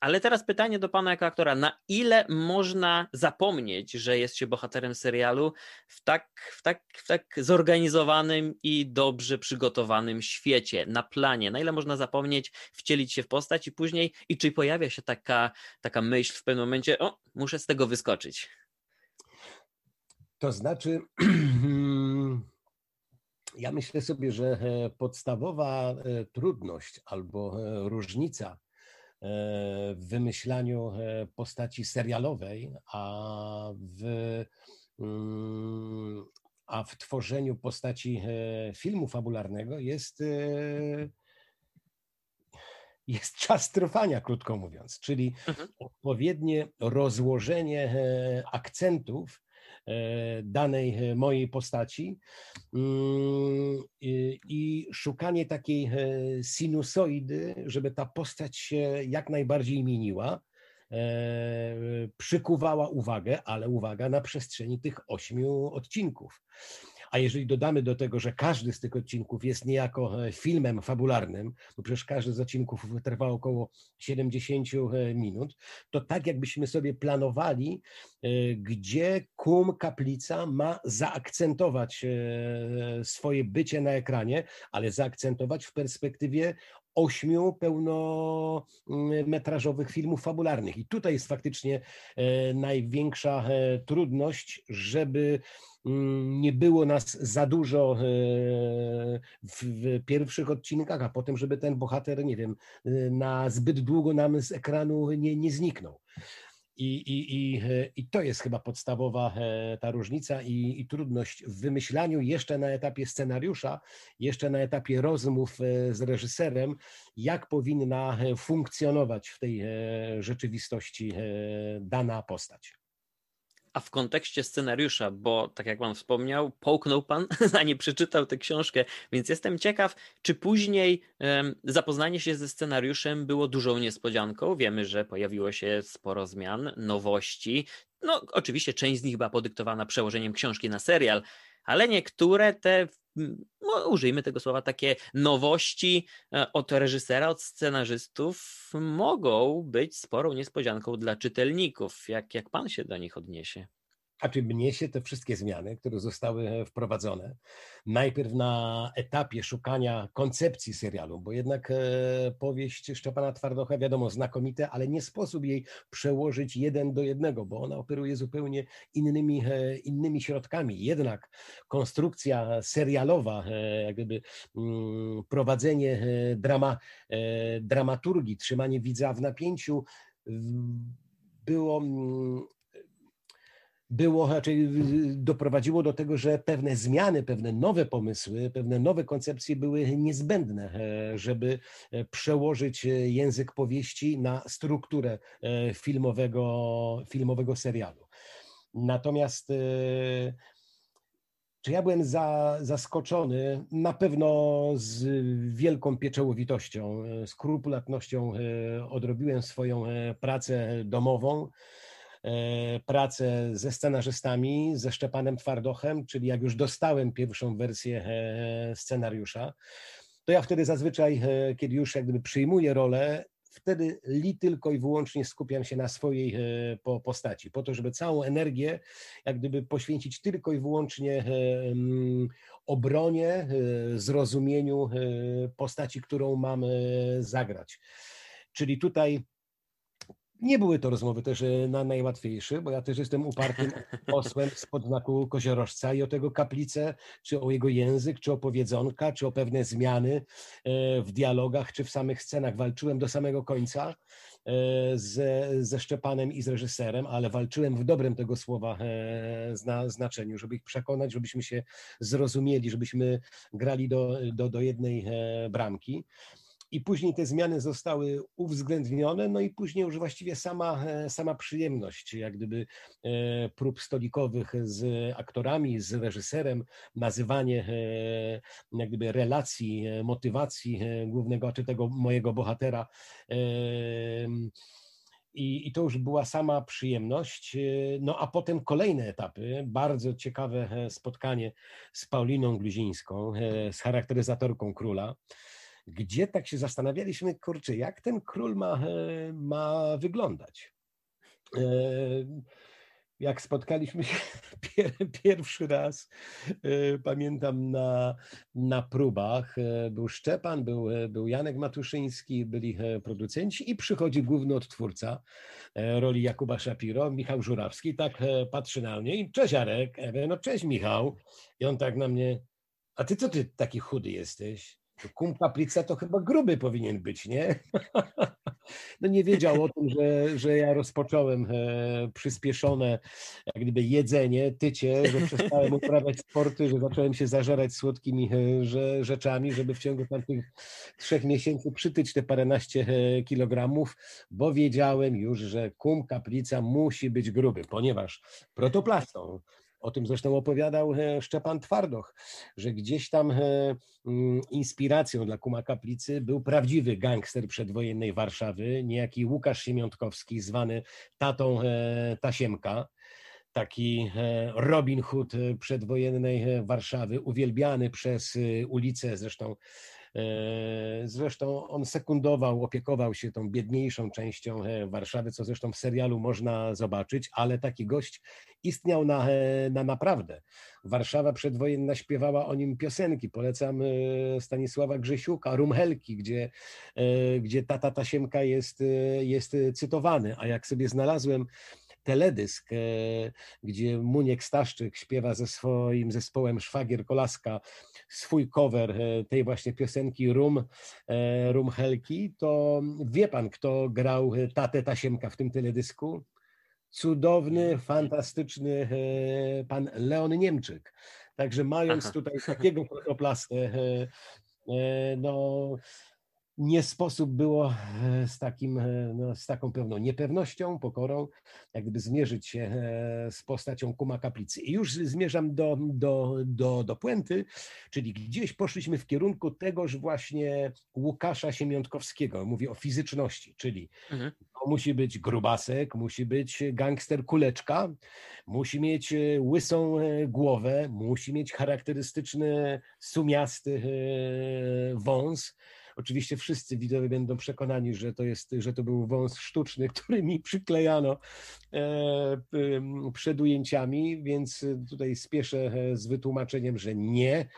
ale teraz pytanie do pana jako aktora. Na ile można zapomnieć, że jest się bohaterem serialu w tak, w tak, w tak zorganizowanym i dobrze przygotowanym świecie, na planie? Na ile można zapomnieć, wcielić się w postać i później, i czy pojawia się taka, taka myśl w pewnym momencie, o, muszę z tego wyskoczyć? To znaczy, ja myślę sobie, że e, podstawowa e, trudność albo e, różnica w wymyślaniu e, postaci serialowej, a w, mm, a w tworzeniu postaci e, filmu fabularnego jest, e, jest czas trwania, krótko mówiąc, czyli mhm. odpowiednie rozłożenie akcentów E, danej e, mojej postaci mm, i szukanie takiej e, sinusoidy, żeby ta postać się jak najbardziej mieniła, przykuwała uwagę, ale uwaga na przestrzeni tych ośmiu odcinków. A jeżeli dodamy do tego, że każdy z tych odcinków jest niejako e, filmem fabularnym, bo przecież każdy z odcinków trwa około 70 e, minut, to tak jakbyśmy sobie planowali, e, gdzie kum kaplica ma zaakcentować swoje bycie na ekranie, ale zaakcentować w perspektywie ośmiu pełnometrażowych filmów fabularnych. I tutaj jest faktycznie największa trudność, żeby nie było nas za dużo e, w, w, pierwszych odcinkach, a potem, żeby ten bohater, nie wiem, e, na zbyt długo nam z ekranu nie, nie zniknął. I, i, i, e, I to jest chyba podstawowa ta różnica i, i trudność w wymyślaniu jeszcze na etapie scenariusza, jeszcze na etapie rozmów z reżyserem, jak powinna funkcjonować w tej rzeczywistości dana postać. A w kontekście scenariusza, bo tak jak pan wspomniał, połknął pan, a nie przeczytał tę książkę, więc jestem ciekaw, czy później zapoznanie się ze scenariuszem było dużą niespodzianką. Wiemy, że pojawiło się sporo zmian, nowości. No, oczywiście część z nich była podyktowana przełożeniem książki na serial, ale niektóre te, no, użyjmy tego słowa, takie nowości e, od reżysera, od scenarzystów mogą być sporą niespodzianką dla czytelników. Jak, jak pan się do nich odniesie? A czy mnie się te wszystkie zmiany, które zostały e, wprowadzone, najpierw na etapie szukania koncepcji serialu, bo jednak e, powieść Szczepana Twardocha, wiadomo, znakomite, ale nie sposób jej przełożyć jeden do jednego, bo ona operuje zupełnie innymi, e, innymi środkami. Jednak konstrukcja serialowa, jak gdyby mm, prowadzenie drama, dramaturgii, trzymanie widza w napięciu, było mm, było raczej doprowadziło do tego, że pewne zmiany, pewne nowe pomysły, pewne nowe koncepcje były niezbędne, e, żeby e, przełożyć e, język powieści na strukturę filmowego, filmowego serialu. Natomiast czy ja byłem za, zaskoczony? Na pewno z wielką pieczołowitością, skrupulatnością odrobiłem swoją pracę domową. E, pracę ze scenarzystami, ze Szczepanem Twardochem, czyli jak już dostałem pierwszą wersję e, scenariusza, to ja wtedy zazwyczaj, e, kiedy już jak gdyby przyjmuję rolę, wtedy li tylko i wyłącznie skupiam się na swojej postaci, po to, żeby całą energię jak gdyby poświęcić tylko i wyłącznie obronie, zrozumieniu postaci, którą mam zagrać. Czyli tutaj nie były to rozmowy też e, na najłatwiejsze, bo ja też jestem upartym posłem spod znaku koziorożca i o tego kaplicę, czy o jego język, czy o powiedzonka, czy o pewne zmiany e, w dialogach, czy w samych scenach. Walczyłem do samego końca e, ze, ze Szczepanem i z reżyserem, ale walczyłem w dobrym tego słowa zna, znaczeniu, żeby ich przekonać, żebyśmy się zrozumieli, żebyśmy grali do, do, do jednej bramki i później te zmiany zostały uwzględnione, no i później już właściwie sama, e, sama przyjemność, jak gdyby e, prób stolikowych z aktorami, z reżyserem, nazywanie e, jak gdyby relacji, motywacji głównego, czy tego mojego bohatera. I, I, to już była sama przyjemność. No a potem kolejne etapy. Bardzo ciekawe spotkanie z Pauliną Gluzińską, z charakteryzatorką króla gdzie tak się zastanawialiśmy, kurczę, jak ten król ma, e, ma wyglądać. E, jak spotkaliśmy się pierwszy raz, e, pamiętam na, na próbach, był Szczepan, był, był Janek Matuszyński, byli producenci i przychodzi główny odtwórca roli Jakuba Szapiro, Michał Żurawski, tak patrzy na mnie i cześć Jarek, no cześć Michał. I on tak na mnie, a ty co ty taki chudy jesteś? Kum kaplica to chyba gruby powinien być, nie? No nie wiedział o tym, że, że ja rozpocząłem e, przyspieszone jak gdyby jedzenie, tycie, że przestałem uprawiać sporty, że zacząłem się zażerać słodkimi e, rzeczami, żeby w ciągu tamtych trzech miesięcy przytyć te paręnaście e, kilogramów, bo wiedziałem już, że kum kaplica musi być gruby, ponieważ protoplastą o tym zresztą opowiadał e, Szczepan Twardoch, że gdzieś tam e, mm, inspiracją dla Kuma Kaplicy był prawdziwy gangster przedwojennej Warszawy, niejaki Łukasz Siemiątkowski, zwany tatą e, Tasiemka. Taki Robin Hood przedwojennej Warszawy, uwielbiany przez ulicę, zresztą zresztą on sekundował, opiekował się tą biedniejszą częścią e, Warszawy, co zresztą w serialu można zobaczyć, ale taki gość istniał na, e, na naprawdę. Warszawa przedwojenna śpiewała o nim piosenki. Polecam Stanisława Grzesiuka, Rumhelki, gdzie, gdzie tata Tasiemka jest, jest cytowany. A jak sobie znalazłem teledysk, gdzie Muniek Staszczyk śpiewa ze swoim zespołem Szwagier Kolaska swój cover e, tej właśnie piosenki Rum, e, Rum Helki, to wie pan, kto grał e, tatę Tasiemka w tym teledysku? Cudowny, fantastyczny pan Leon Niemczyk. Także mając tutaj takiego protoplastę, no nie sposób było e, z, takim, e, no, z taką pewną niepewnością, pokorą, jak gdyby zmierzyć się e, z postacią Kuma Kaplicy. I już zmierzam do, do, do, do puenty, czyli gdzieś poszliśmy w kierunku tegoż właśnie Łukasza Siemiątkowskiego. Mówi o fizyczności, czyli mhm. musi być grubasek, musi być gangster kuleczka, musi mieć łysą głowę, musi mieć charakterystyczny, sumiasty wąs, Oczywiście wszyscy widzowie będą przekonani, że to, jest, że to był wąs sztuczny, który mi przyklejano e, przed ujęciami, więc tutaj spieszę e, z wytłumaczeniem, że nie.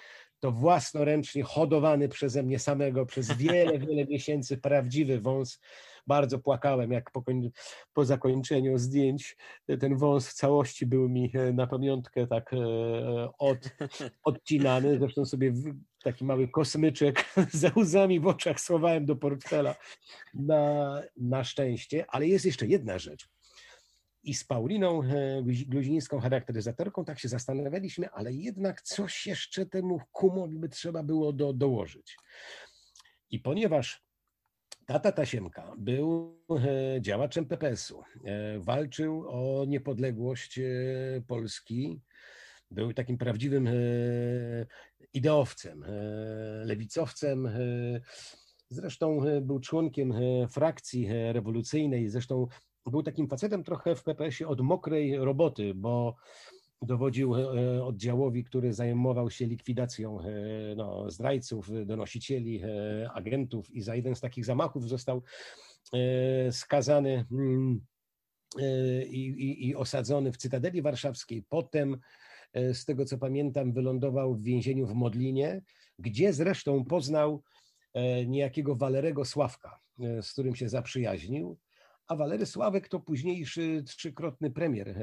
To własnoręcznie hodowany przeze mnie samego przez wiele, wiele miesięcy prawdziwy wąs bardzo płakałem, jak po, po, zakończeniu zdjęć ten wąs w całości był mi e, na pamiątkę tak od, odcinany. Zresztą sobie taki mały kosmyczek ze łzami w oczach schowałem do portfela na, na szczęście. Ale jest jeszcze jedna rzecz. I z Pauliną e, Gluzińską, charakteryzatorką, tak się zastanawialiśmy, ale jednak coś jeszcze temu kumowi by trzeba było do, dołożyć. I ponieważ tata Tasiemka był e, działaczem PPS-u, e, walczył o niepodległość Polski, był takim prawdziwym e, ideowcem, e, lewicowcem. E, zresztą był członkiem frakcji rewolucyjnej, zresztą był takim facetem trochę w PPS-ie od mokrej roboty, bo dowodził oddziałowi, który zajmował się likwidacją no, zdrajców, donosicieli, agentów i za jeden z takich zamachów został skazany mm, i, i, i osadzony w Cytadeli Warszawskiej. Potem E, z tego co pamiętam, wylądował w więzieniu w Modlinie, gdzie zresztą poznał e, niejakiego Walerego Sławka, e, z którym się zaprzyjaźnił. A Walery Sławek to późniejszy trzykrotny premier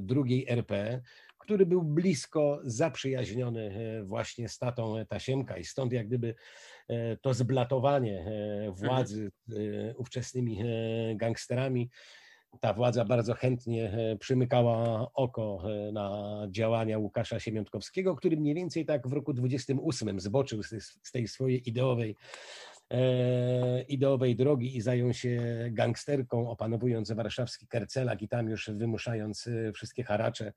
drugiej RP, który był blisko zaprzyjaźniony właśnie z tatą Tasiemka. I stąd jak gdyby to zblatowanie władzy ówczesnymi gangsterami. Ta władza bardzo chętnie e, przymykała oko e, na działania Łukasza Siemiątkowskiego, który mniej więcej tak w roku 28 zboczył z tej swojej ideowej E, ideowej drogi i zajął się gangsterką, opanowując warszawski kercelak i tam już wymuszając e, wszystkie haracze,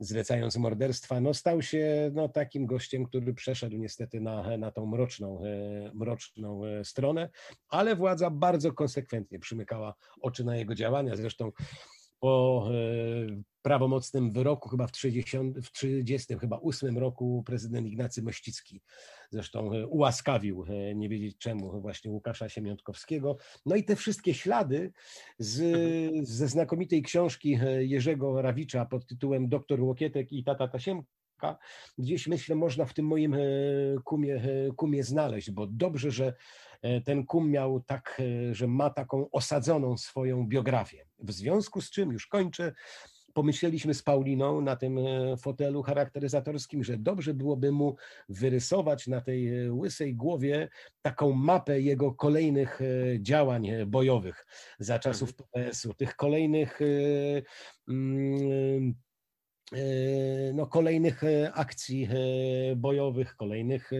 zlecając morderstwa, no stał się no, takim gościem, który przeszedł niestety na, na tą mroczną, e, mroczną stronę, ale władza bardzo konsekwentnie przymykała oczy na jego działania. Zresztą po prawomocnym wyroku chyba w 30, w 30 chyba 8 roku prezydent Ignacy Mościcki zresztą e, ułaskawił, e, nie wiedzieć czemu, właśnie Łukasza Siemiątkowskiego. No i te wszystkie ślady z, mhm. ze znakomitej książki e, Jerzego Rawicza pod tytułem Doktor Łokietek i Tata Tasiemka, gdzieś myślę można w tym moim kumie, kumie znaleźć, bo dobrze, że ten kum miał tak, że ma taką osadzoną swoją biografię. W związku z czym, już kończę, pomyśleliśmy z Pauliną na tym e, fotelu charakteryzatorskim, że dobrze byłoby mu wyrysować na tej e, łysej głowie taką mapę jego kolejnych e, działań bojowych za czasów mhm. PPS-u, tych kolejnych mm, no, kolejnych akcji bojowych, kolejnych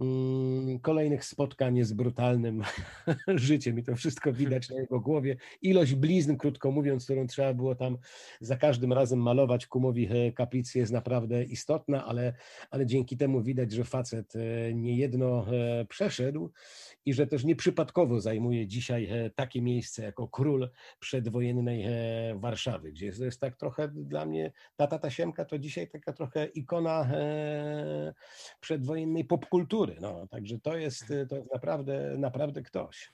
Mm, kolejnych spotkań z brutalnym życiem i to wszystko widać na jego głowie. Ilość blizn, krótko mówiąc, którą trzeba było tam za każdym razem malować kumowi e, kaplicy jest naprawdę istotna, ale, ale dzięki temu widać, że facet e, niejedno e, przeszedł i że też nieprzypadkowo zajmuje dzisiaj takie miejsce jako król przedwojennej Warszawy, gdzie jest, tak trochę dla mnie, ta Tasiemka to dzisiaj taka trochę ikona przedwojennej popkultury, no, także to jest, to jest naprawdę, naprawdę ktoś.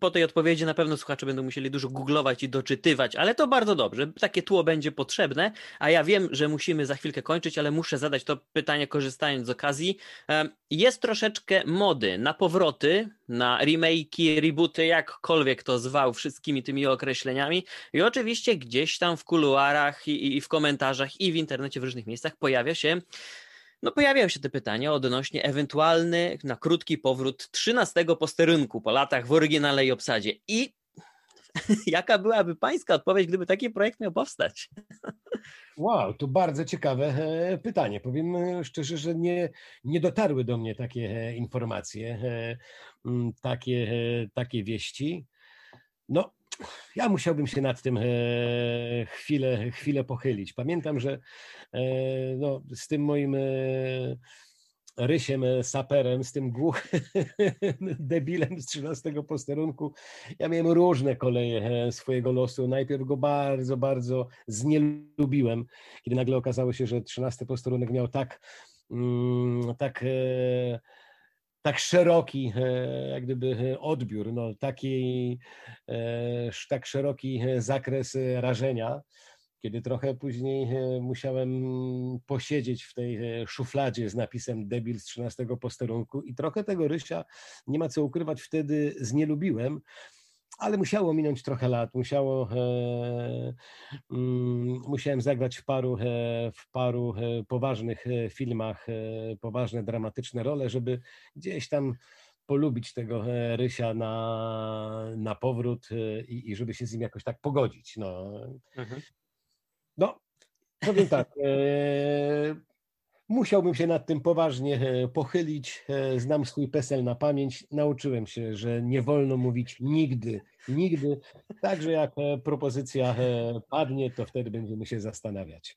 Po tej odpowiedzi na pewno słuchacze będą musieli dużo googlować i doczytywać, ale to bardzo dobrze. Takie tło będzie potrzebne, a ja wiem, że musimy za chwilkę kończyć, ale muszę zadać to pytanie korzystając z okazji. Jest troszeczkę mody na powroty, na remake'i, rebooty, jakkolwiek to zwał wszystkimi tymi określeniami i oczywiście gdzieś tam w kuluarach i w komentarzach i w internecie w różnych miejscach pojawia się no pojawiają się te pytania odnośnie ewentualny na krótki powrót 13 posterunku po latach w oryginalnej obsadzie. I jaka byłaby pańska odpowiedź, gdyby taki projekt miał powstać? Wow, to bardzo ciekawe e, pytanie. Powiem e, szczerze, że nie, nie dotarły do mnie takie e, informacje, takie, takie wieści. No, ja musiałbym się nad tym chwilę, chwilę pochylić. Pamiętam, że no, z tym moim Rysiem e, Saperem, z tym głuchym debilem z 13 posterunku. Ja miałem różne koleje e, swojego losu. Najpierw go bardzo, bardzo znielubiłem, kiedy nagle okazało się, że 13 posterunek miał tak, mm, tak, e, tak szeroki jak gdyby odbiór, no, taki, tak szeroki zakres rażenia, kiedy trochę później e, musiałem posiedzieć w tej e, szufladzie z napisem debil z 13 posterunku i trochę tego Rysia, nie ma co ukrywać, wtedy znielubiłem, ale musiało minąć trochę lat, musiało, e, mm, musiałem zagrać w paru, e, w paru e, poważnych filmach, poważne, dramatyczne role, żeby gdzieś tam polubić tego Rysia na, na powrót i, i żeby się z nim jakoś tak pogodzić. No. Mhm. No, powiem tak. E, musiałbym się nad tym poważnie e, pochylić. E, znam swój PESEL na pamięć. Nauczyłem się, że nie wolno mówić nigdy, nigdy. Także jak propozycja padnie, to wtedy będziemy się zastanawiać.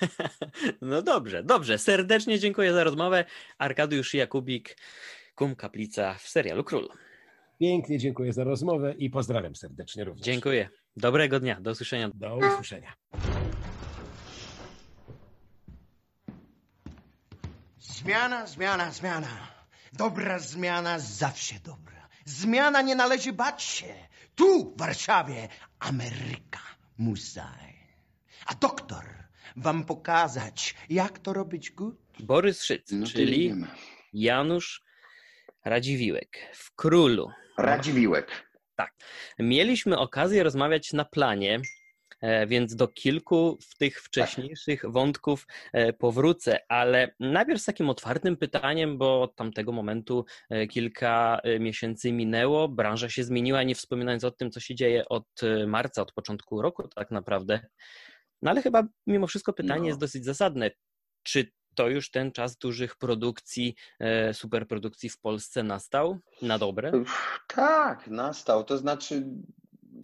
No dobrze, dobrze. Serdecznie dziękuję za rozmowę. Arkadiusz Jakubik, Kum Kaplica w serialu Król. Pięknie dziękuję za rozmowę i pozdrawiam serdecznie również. Dziękuję. Dobrego dnia. Do usłyszenia. Do usłyszenia. Zmiana, zmiana, zmiana. Dobra zmiana zawsze dobra. Zmiana nie należy bać się. Tu, w Warszawie, Ameryka musaj. A doktor wam pokazać, jak to robić good? Borys Szyc, no czyli Janusz Radziwiłek w Królu. Radziwiłek. Tak. Mieliśmy okazję rozmawiać na planie, więc do kilku w tych wcześniejszych wątków e, powrócę, ale najpierw z takim otwartym pytaniem, bo od tamtego momentu e, kilka miesięcy minęło, branża się zmieniła, nie wspominając o tym, co się dzieje od marca, od początku roku tak naprawdę. No ale chyba mimo wszystko pytanie no. jest dosyć zasadne. Czy to już ten czas dużych produkcji, e, superprodukcji w Polsce nastał na dobre? Tak, nastał. To znaczy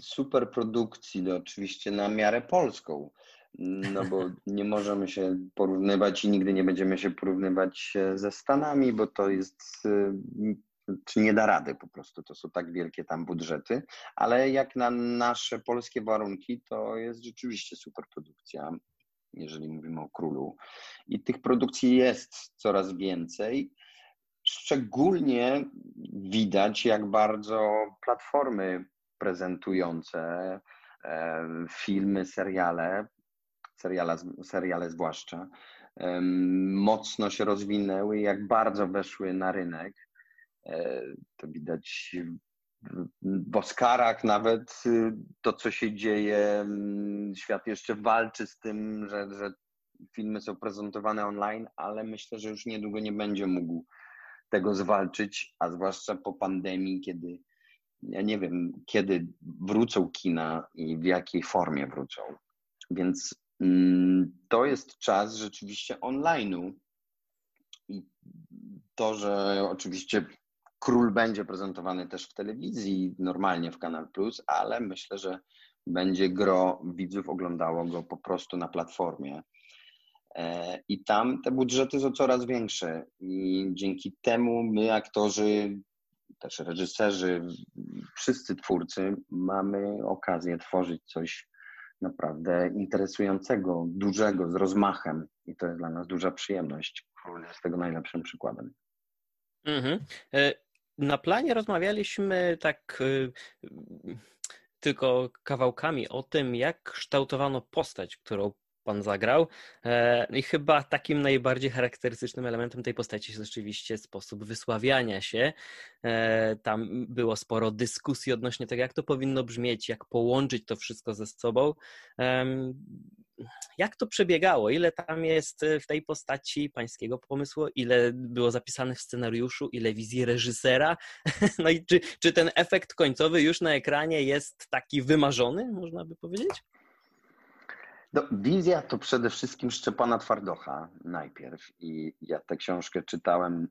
superprodukcji, no oczywiście na miarę polską. No bo nie możemy się porównywać i nigdy nie będziemy się porównywać ze Stanami, bo to jest e, czy nie da rady po prostu, to są tak wielkie tam budżety, ale jak na nasze polskie warunki, to jest rzeczywiście superprodukcja jeżeli mówimy o królu. I tych produkcji jest coraz więcej. Szczególnie widać, jak bardzo platformy prezentujące e, filmy, seriale, seriale, seriale zwłaszcza, mocno się rozwinęły, jak bardzo weszły na rynek. E, to widać w Oscarach nawet y, to, co się dzieje, świat jeszcze walczy z tym, że, że filmy są prezentowane online, ale myślę, że już niedługo nie będzie mógł tego zwalczyć, a zwłaszcza po pandemii, kiedy ja nie wiem, kiedy wrócą kina i w jakiej formie wrócą. Więc mm, to jest czas rzeczywiście online'u. I to, że oczywiście Król będzie prezentowany też w telewizji, normalnie w Kanal Plus, ale myślę, że będzie gro widzów oglądało go po prostu na platformie. E, I tam te budżety są coraz większe, i dzięki temu my, aktorzy, też reżyserzy, wszyscy twórcy, mamy okazję tworzyć coś naprawdę interesującego, dużego, z rozmachem, i to jest dla nas duża przyjemność. Król jest tego najlepszym przykładem. Mhm. E, na planie rozmawialiśmy tak y, tylko kawałkami o tym, jak kształtowano postać, którą pan zagrał. E, I chyba takim najbardziej charakterystycznym elementem tej postaci jest rzeczywiście sposób wysławiania się. E, tam było sporo dyskusji odnośnie tego, jak to powinno brzmieć, jak połączyć to wszystko ze sobą. Jak to przebiegało? Ile tam jest w tej postaci pańskiego pomysłu? Ile było zapisane w scenariuszu? Ile wizji reżysera? No i czy, czy ten efekt końcowy już na ekranie jest taki wymarzony, można by powiedzieć? No, wizja to przede wszystkim Szczepana Twardocha najpierw i ja tę książkę czytałem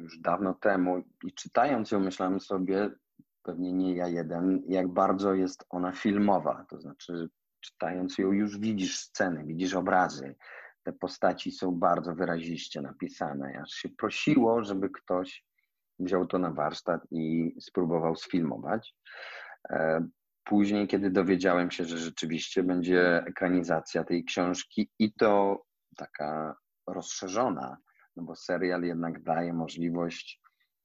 już dawno temu i czytając ją myślałem sobie, pewnie nie ja jeden, jak bardzo jest ona filmowa, to znaczy czytając ją już widzisz sceny, widzisz obrazy, te postaci są bardzo wyraziście napisane, aż się prosiło, żeby ktoś wziął to na warsztat i spróbował sfilmować. E, później, kiedy dowiedziałem się, że rzeczywiście będzie ekranizacja tej książki i to taka rozszerzona, no bo serial jednak daje możliwość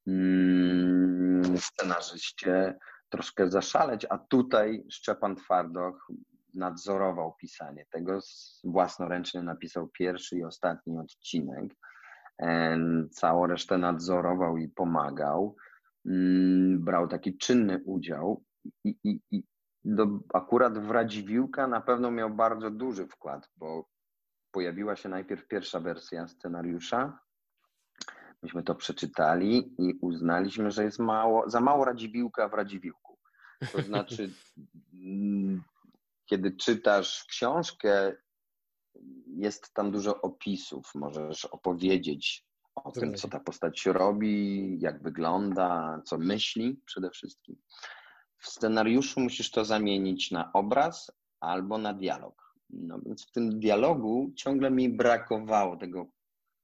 mm, scenarzyście troszkę zaszaleć, a tutaj Szczepan Twardoch nadzorował pisanie tego, własnoręcznie napisał pierwszy i ostatni odcinek, całą resztę nadzorował i pomagał, mm, brał taki czynny udział i, i, i do, akurat w Radziwiłka na pewno miał bardzo duży wkład, bo pojawiła się najpierw pierwsza wersja scenariusza, myśmy to przeczytali i uznaliśmy, że jest mało, za mało Radziwiłka w Radziwiłku. To znaczy, mm, kiedy czytasz książkę, jest tam dużo opisów. Możesz opowiedzieć o tym, co ta postać robi, jak wygląda, co myśli przede wszystkim. W scenariuszu musisz to zamienić na obraz albo na dialog. No więc w tym dialogu ciągle mi brakowało tego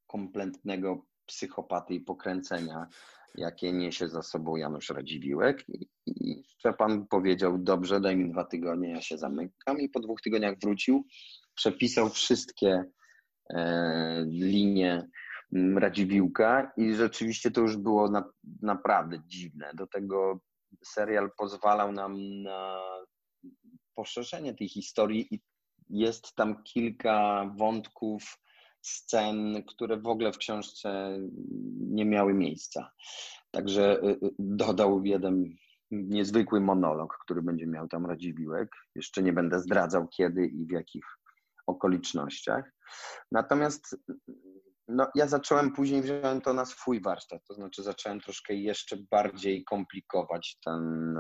kompletnego psychopaty i pokręcenia, jakie niesie za sobą Janusz Radziwiłek. I, I Szczepan powiedział, dobrze, daj mi dwa tygodnie, ja się zamykam. I po dwóch tygodniach wrócił, przepisał wszystkie e, linie mm, Radziwiłka i rzeczywiście to już było na, naprawdę dziwne. Do tego serial pozwalał nam na poszerzenie tej historii i jest tam kilka wątków scen, które w ogóle w książce nie miały miejsca. Także y, y, dodał jeden niezwykły monolog, który będzie miał tam Radziwiłek. Jeszcze nie będę zdradzał kiedy i w jakich okolicznościach. Natomiast no, ja zacząłem później, wziąłem to na swój warsztat, to znaczy zacząłem troszkę jeszcze bardziej komplikować ten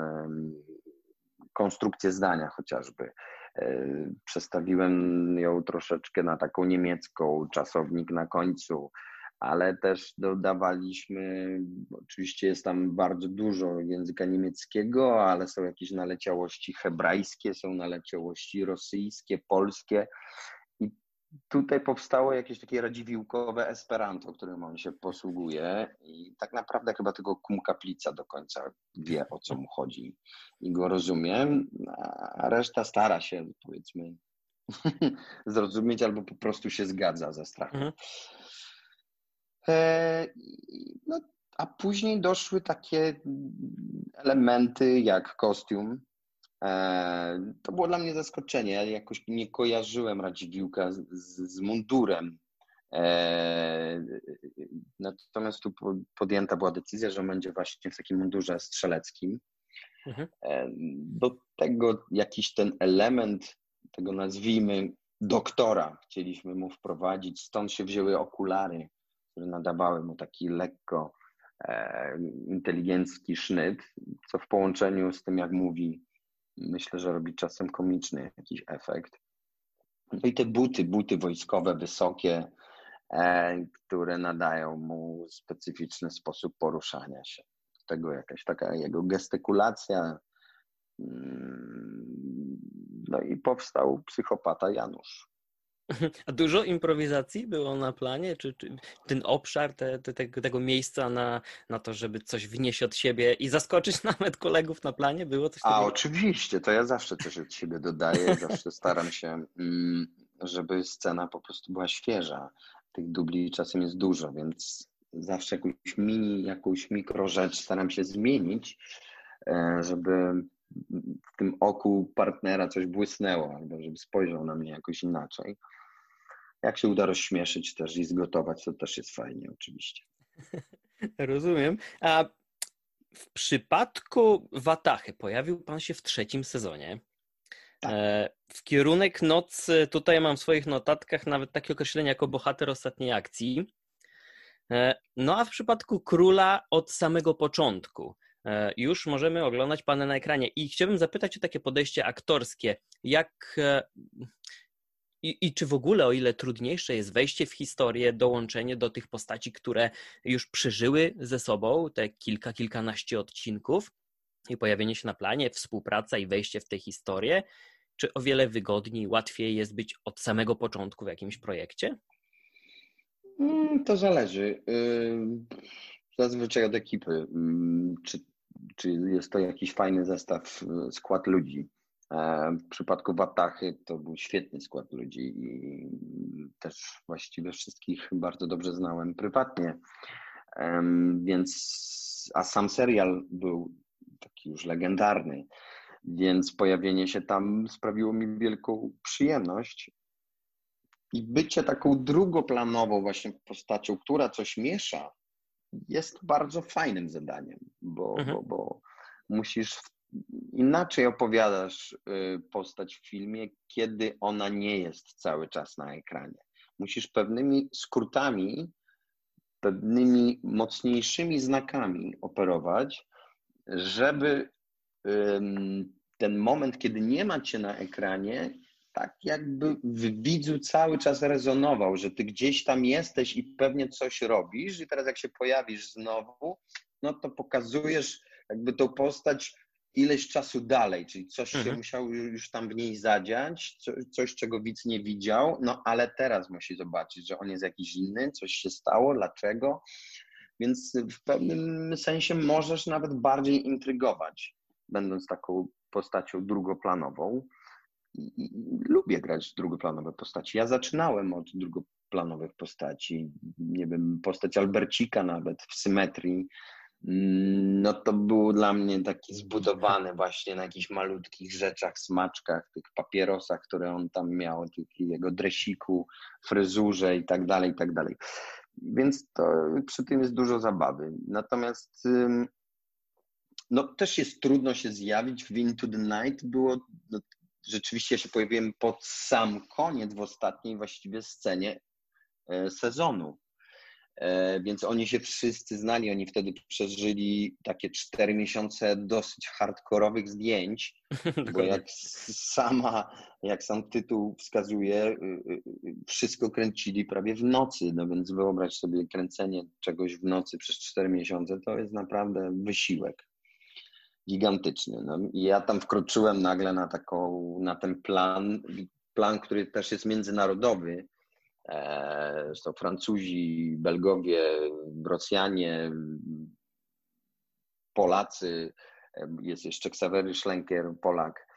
konstrukcję zdania chociażby. E, przestawiłem ją troszeczkę na taką niemiecką, czasownik na końcu, ale też dodawaliśmy, oczywiście jest tam bardzo dużo języka niemieckiego, ale są jakieś naleciałości hebrajskie, są naleciałości rosyjskie, polskie tutaj powstało jakieś takie radziwiłkowe Esperanto, którym on się posługuje i tak naprawdę chyba tylko kum kaplica do końca wie, o co mu chodzi i go rozumie, a reszta stara się, powiedzmy, zrozumieć albo po prostu się zgadza ze strachem. Mhm. E, no, a później doszły takie elementy jak kostium, to było dla mnie zaskoczenie. Ja jakoś nie kojarzyłem Radziwiłka z, z mundurem. E, natomiast tu podjęta była decyzja, że będzie właśnie w takim mundurze strzeleckim. Mhm. E, do tego jakiś ten element, tego nazwijmy doktora, chcieliśmy mu wprowadzić. Stąd się wzięły okulary, które nadawały mu taki lekko inteligencki sznyt, co w połączeniu z tym, jak mówi myślę, że robi czasem komiczny jakiś efekt. No i te buty, buty wojskowe, wysokie, e, które nadają mu specyficzny sposób poruszania się. Tego jakaś taka jego gestykulacja. Mm, no i powstał psychopata Janusz. A dużo improwizacji było na planie? Czy, czy ten obszar te, te, tego miejsca na, na to, żeby coś wnieść od siebie i zaskoczyć nawet kolegów na planie? Było coś takiego? A oczywiście, to ja zawsze coś od siebie dodaję. zawsze staram się, mm, żeby scena po prostu była świeża. Tych dubli czasem jest dużo, więc zawsze jakąś mini, jakąś mikro rzecz staram się zmienić, e, żeby w tym oku partnera coś błysnęło, albo żeby spojrzał na mnie jakoś inaczej. Jak się uda rozśmieszyć też i zgotować, to też jest fajnie oczywiście. Rozumiem. A w przypadku Watachy pojawił Pan się w trzecim sezonie. Tak. E, w kierunek nocy, tutaj mam w swoich notatkach nawet takie określenie jako bohater ostatniej akcji. E, no a w przypadku króla od samego początku e, już możemy oglądać Pana na ekranie. I chciałbym zapytać o takie podejście aktorskie. Jak I, I czy w ogóle, o ile trudniejsze jest wejście w historię, dołączenie do tych postaci, które już przeżyły ze sobą te kilka, kilkanaście odcinków i pojawienie się na planie, współpraca i wejście w tę historię, czy o wiele wygodniej, łatwiej jest być od samego początku w jakimś projekcie? Mm, to zależy. Zazwyczaj od ekipy. Czy, czy jest to jakiś fajny zestaw, skład ludzi. E, w przypadku Watachy to był świetny skład ludzi i też właściwie wszystkich bardzo dobrze znałem prywatnie. Więc, a sam serial był taki już legendarny, więc pojawienie się tam sprawiło mi wielką przyjemność. I bycie taką drugoplanową właśnie postacią, która coś miesza, jest bardzo fajnym zadaniem, bo, mhm. bo, bo musisz inaczej opowiadasz y, postać w filmie, kiedy ona nie jest cały czas na ekranie. Musisz pewnymi skrótami, pewnymi mocniejszymi znakami operować, żeby ten moment, kiedy nie ma cię na ekranie, tak jakby w widzu cały czas rezonował, że ty gdzieś tam jesteś i pewnie coś robisz, i teraz jak się pojawisz znowu, no to pokazujesz jakby tą postać ileś czasu dalej, czyli coś mhm. się musiało już tam w niej zadziać, coś, czego widz nie widział, no ale teraz musi zobaczyć, że on jest jakiś inny, coś się stało, dlaczego. Więc w pewnym sensie możesz nawet bardziej intrygować, będąc taką postacią drugoplanową. I, i, lubię grać drugoplanowe postaci. Ja zaczynałem od drugoplanowych postaci. Nie wiem, postać Albercika nawet w symetrii no to był dla mnie taki zbudowany właśnie na jakichś malutkich rzeczach, smaczkach, tych papierosach, które on tam miał, tych jego dresiku, fryzurze i tak dalej, i tak dalej. Więc to przy tym jest dużo zabawy. Natomiast no, też jest trudno się zjawić w Into the Night. Było, no, rzeczywiście się pojawiłem pod sam koniec w ostatniej właściwie scenie e, sezonu. E, więc oni się wszyscy znali, oni wtedy przeżyli takie cztery miesiące dosyć hardkorowych zdjęć, bo jak sama, jak sam tytuł wskazuje, y, y, y, wszystko kręcili prawie w nocy, no więc wyobraź sobie kręcenie czegoś w nocy przez cztery miesiące, to jest naprawdę wysiłek gigantyczny. No, I ja tam wkroczyłem nagle na taką, na ten plan, plan, który też jest międzynarodowy, Są Francuzi, Belgowie, Rosjanie, Polacy, e, jest jeszcze Ksawery Schlenker, Polak.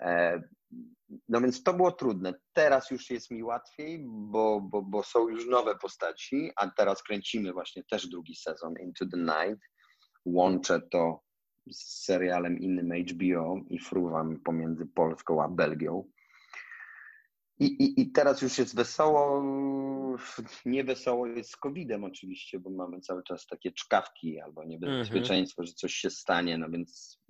E, no więc to było trudne. Teraz już jest mi łatwiej, bo, bo, bo są już nowe postaci, a teraz kręcimy właśnie też drugi sezon Into the Night. Łączę to z serialem innym HBO i fruwam pomiędzy Polską a Belgią. I, i, I teraz już jest wesoło, nie wesoło jest z COVID-em oczywiście, bo mamy cały czas takie czkawki albo niebezpieczeństwo, mm-hmm. że coś się stanie, no więc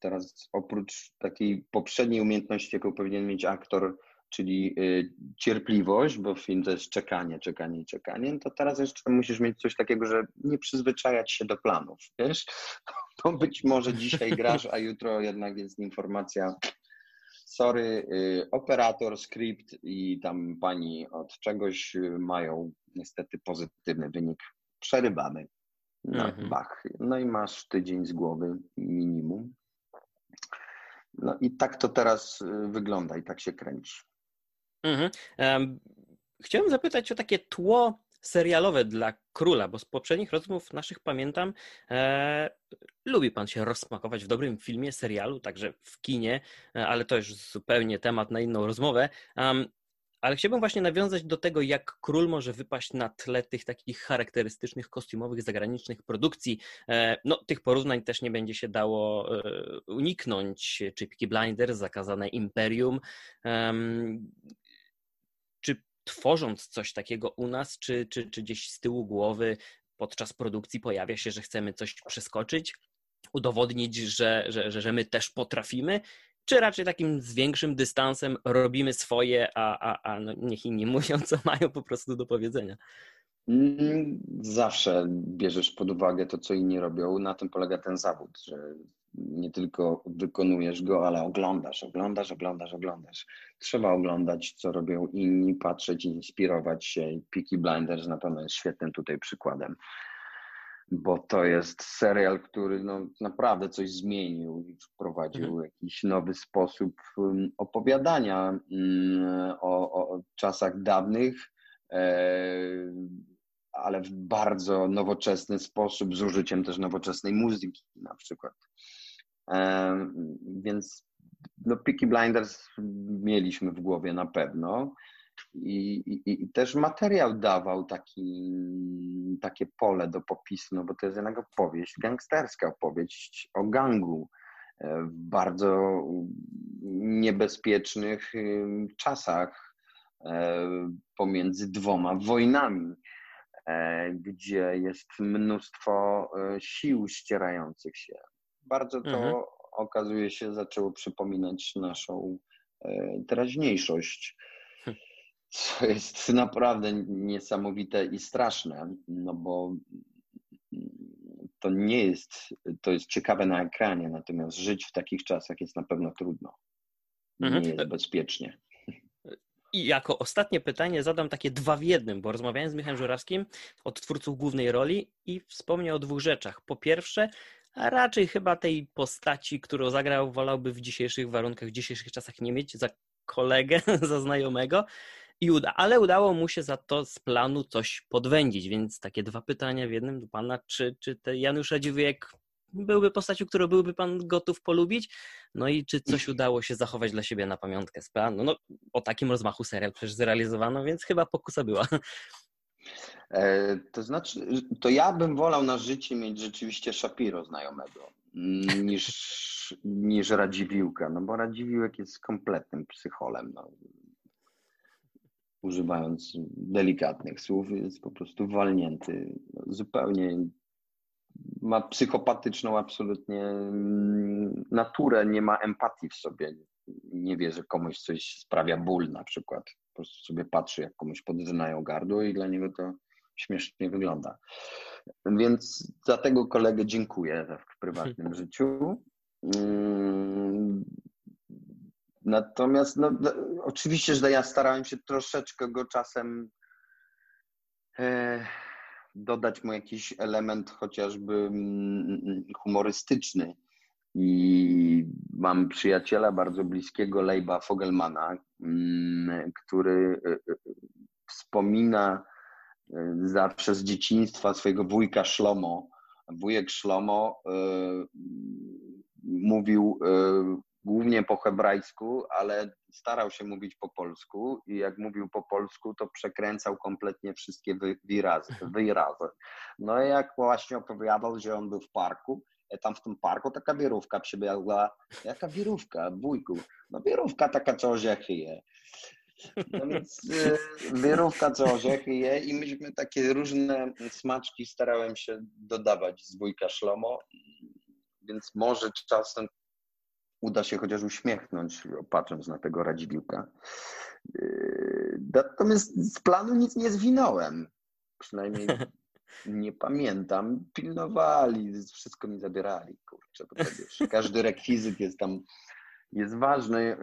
teraz oprócz takiej poprzedniej umiejętności, jaką powinien mieć aktor, czyli y, cierpliwość, bo film to jest czekanie, czekanie i czekanie, no to teraz jeszcze musisz mieć coś takiego, że nie przyzwyczajać się do planów, wiesz? Bo być może dzisiaj grasz, a jutro jednak jest informacja, sorry, y, operator, skrypt i tam pani od czegoś y, mają niestety pozytywny wynik. Przerywamy na mhm. bach. No i masz tydzień z głowy minimum. No i tak to teraz y, wygląda i tak się kręci. Mhm. Um, chciałem zapytać o takie tło serialowe dla króla, bo z poprzednich rozmów naszych pamiętam, e, lubi pan się rozsmakować w dobrym filmie, serialu, także w kinie, e, ale to już zupełnie temat na inną rozmowę. Um, ale chciałbym właśnie nawiązać do tego, jak król może wypaść na tle tych takich charakterystycznych, kostiumowych, zagranicznych produkcji. E, no, tych porównań też nie będzie się dało e, uniknąć. Czy Peaky Blinders, Zakazane Imperium tworząc coś takiego u nas, czy, czy, czy gdzieś z tyłu głowy podczas produkcji pojawia się, że chcemy coś przeskoczyć, udowodnić, że, że, że, że my też potrafimy, czy raczej takim z większym dystansem robimy swoje, a, a, a no niech inni mówią, co mają po prostu do powiedzenia? Mm, zawsze bierzesz pod uwagę to, co inni robią. Na tym polega ten zawód, że nie tylko wykonujesz go, ale oglądasz, oglądasz, oglądasz, oglądasz. Trzeba oglądać, co robią inni, patrzeć, inspirować się. Peaky Blinders na pewno jest świetnym tutaj przykładem, bo to jest serial, który no, naprawdę coś zmienił i wprowadził Mhm. jakiś nowy sposób opowiadania o, o czasach dawnych, e, ale w bardzo nowoczesny sposób, z użyciem też nowoczesnej muzyki na przykład. Więc no, Peaky Blinders mieliśmy w głowie na pewno. I, i, I też materiał dawał taki, takie pole do popisu, no bo to jest jednak opowieść gangsterska, opowieść o gangu e, w bardzo niebezpiecznych czasach e, pomiędzy dwoma wojnami, e, gdzie jest mnóstwo sił ścierających się. Bardzo to Mhm. okazuje się zaczęło przypominać naszą e, teraźniejszość, co jest naprawdę niesamowite i straszne, no bo to nie jest, to jest ciekawe na ekranie, natomiast żyć w takich czasach jest na pewno trudno. Nie Mhm. jest bezpiecznie. I jako ostatnie pytanie zadam takie dwa w jednym, bo rozmawiałem z Michałem Żurawskim od twórców głównej roli i wspomniał o dwóch rzeczach. Po pierwsze, a raczej chyba tej postaci, którą zagrał, wolałby w dzisiejszych warunkach, w dzisiejszych czasach nie mieć za kolegę, za znajomego. I uda, ale udało mu się za to z planu coś podwędzić, więc takie dwa pytania w jednym do pana, czy, czy ten Janusz Radziwiłek byłby postacią, którą byłby pan gotów polubić? No i czy coś udało się zachować dla siebie na pamiątkę z planu? No, o takim rozmachu serial przecież zrealizowano, więc chyba pokusa była. E, To znaczy, to ja bym wolał na życie mieć rzeczywiście Shapiro znajomego mm, niż, niż Radziwiłka, no bo Radziwiłek jest kompletnym psycholem. No. Używając delikatnych słów, jest po prostu walnięty. No, zupełnie ma psychopatyczną absolutnie mm, naturę, nie ma empatii w sobie. Nie wie, że komuś coś sprawia ból na przykład. Po prostu sobie patrzy, jak komuś podrzynają gardło i dla niego to śmiesznie wygląda. Więc za tego kolegę dziękuję w prywatnym życiu. Mm, Natomiast no, no, oczywiście, że ja starałem się troszeczkę go czasem e, dodać mu jakiś element chociażby mm, humorystyczny. I mam przyjaciela bardzo bliskiego, Lejba Fogelmana, mm, który e, e, wspomina zawsze z dzieciństwa swojego wujka Szlomo. Wujek Szlomo e, mówił e, głównie po hebrajsku, ale starał się mówić po polsku i jak mówił po polsku, to przekręcał kompletnie wszystkie wy- wyrazy. wyrazy. No i jak właśnie opowiadał, że on był w parku, e, tam w tym parku taka wirówka przybiegła. Jaka wirówka, wujku? No wirówka taka, co orzechy je. No więc y, wirówka, co orzechy je i myśmy takie różne smaczki starałem się dodawać z wujka Szlomo, więc może czasem uda się chociaż uśmiechnąć, patrząc na tego Radziwiłka. Yy, Natomiast z planu nic nie zwinąłem. Przynajmniej nie pamiętam. Pilnowali, wszystko mi zabierali. Kurczę, każdy rekwizyt jest tam jest ważny.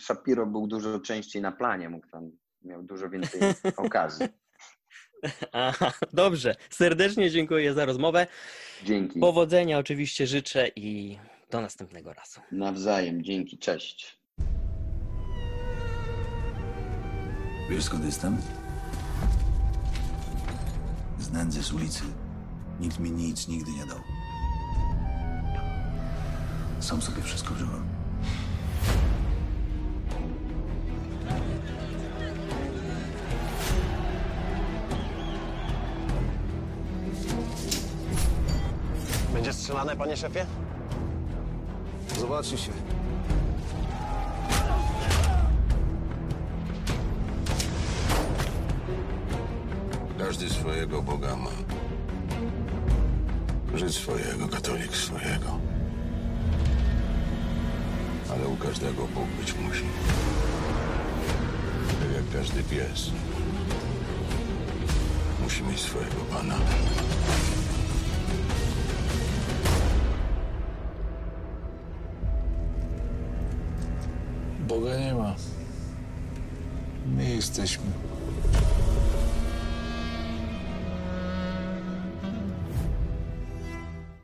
Shapiro był dużo częściej na planie, mógł tam, miał dużo więcej okazji. Aha, dobrze. Serdecznie dziękuję za rozmowę. Dzięki. Powodzenia oczywiście życzę i do następnego razu. Nawzajem, dzięki, cześć. Wiesz skąd jestem? Z nędzy z ulicy. Nikt mi nic nigdy nie dał. Sam sobie wszystko wziąłem. Będzie strzelane, panie szefie? Zobaczy się. Każdy swojego Boga ma. Żyd swojego, katolik swojego. Ale u każdego Bóg być musi. Tak jak każdy pies. Musi mieć swojego Pana. Boga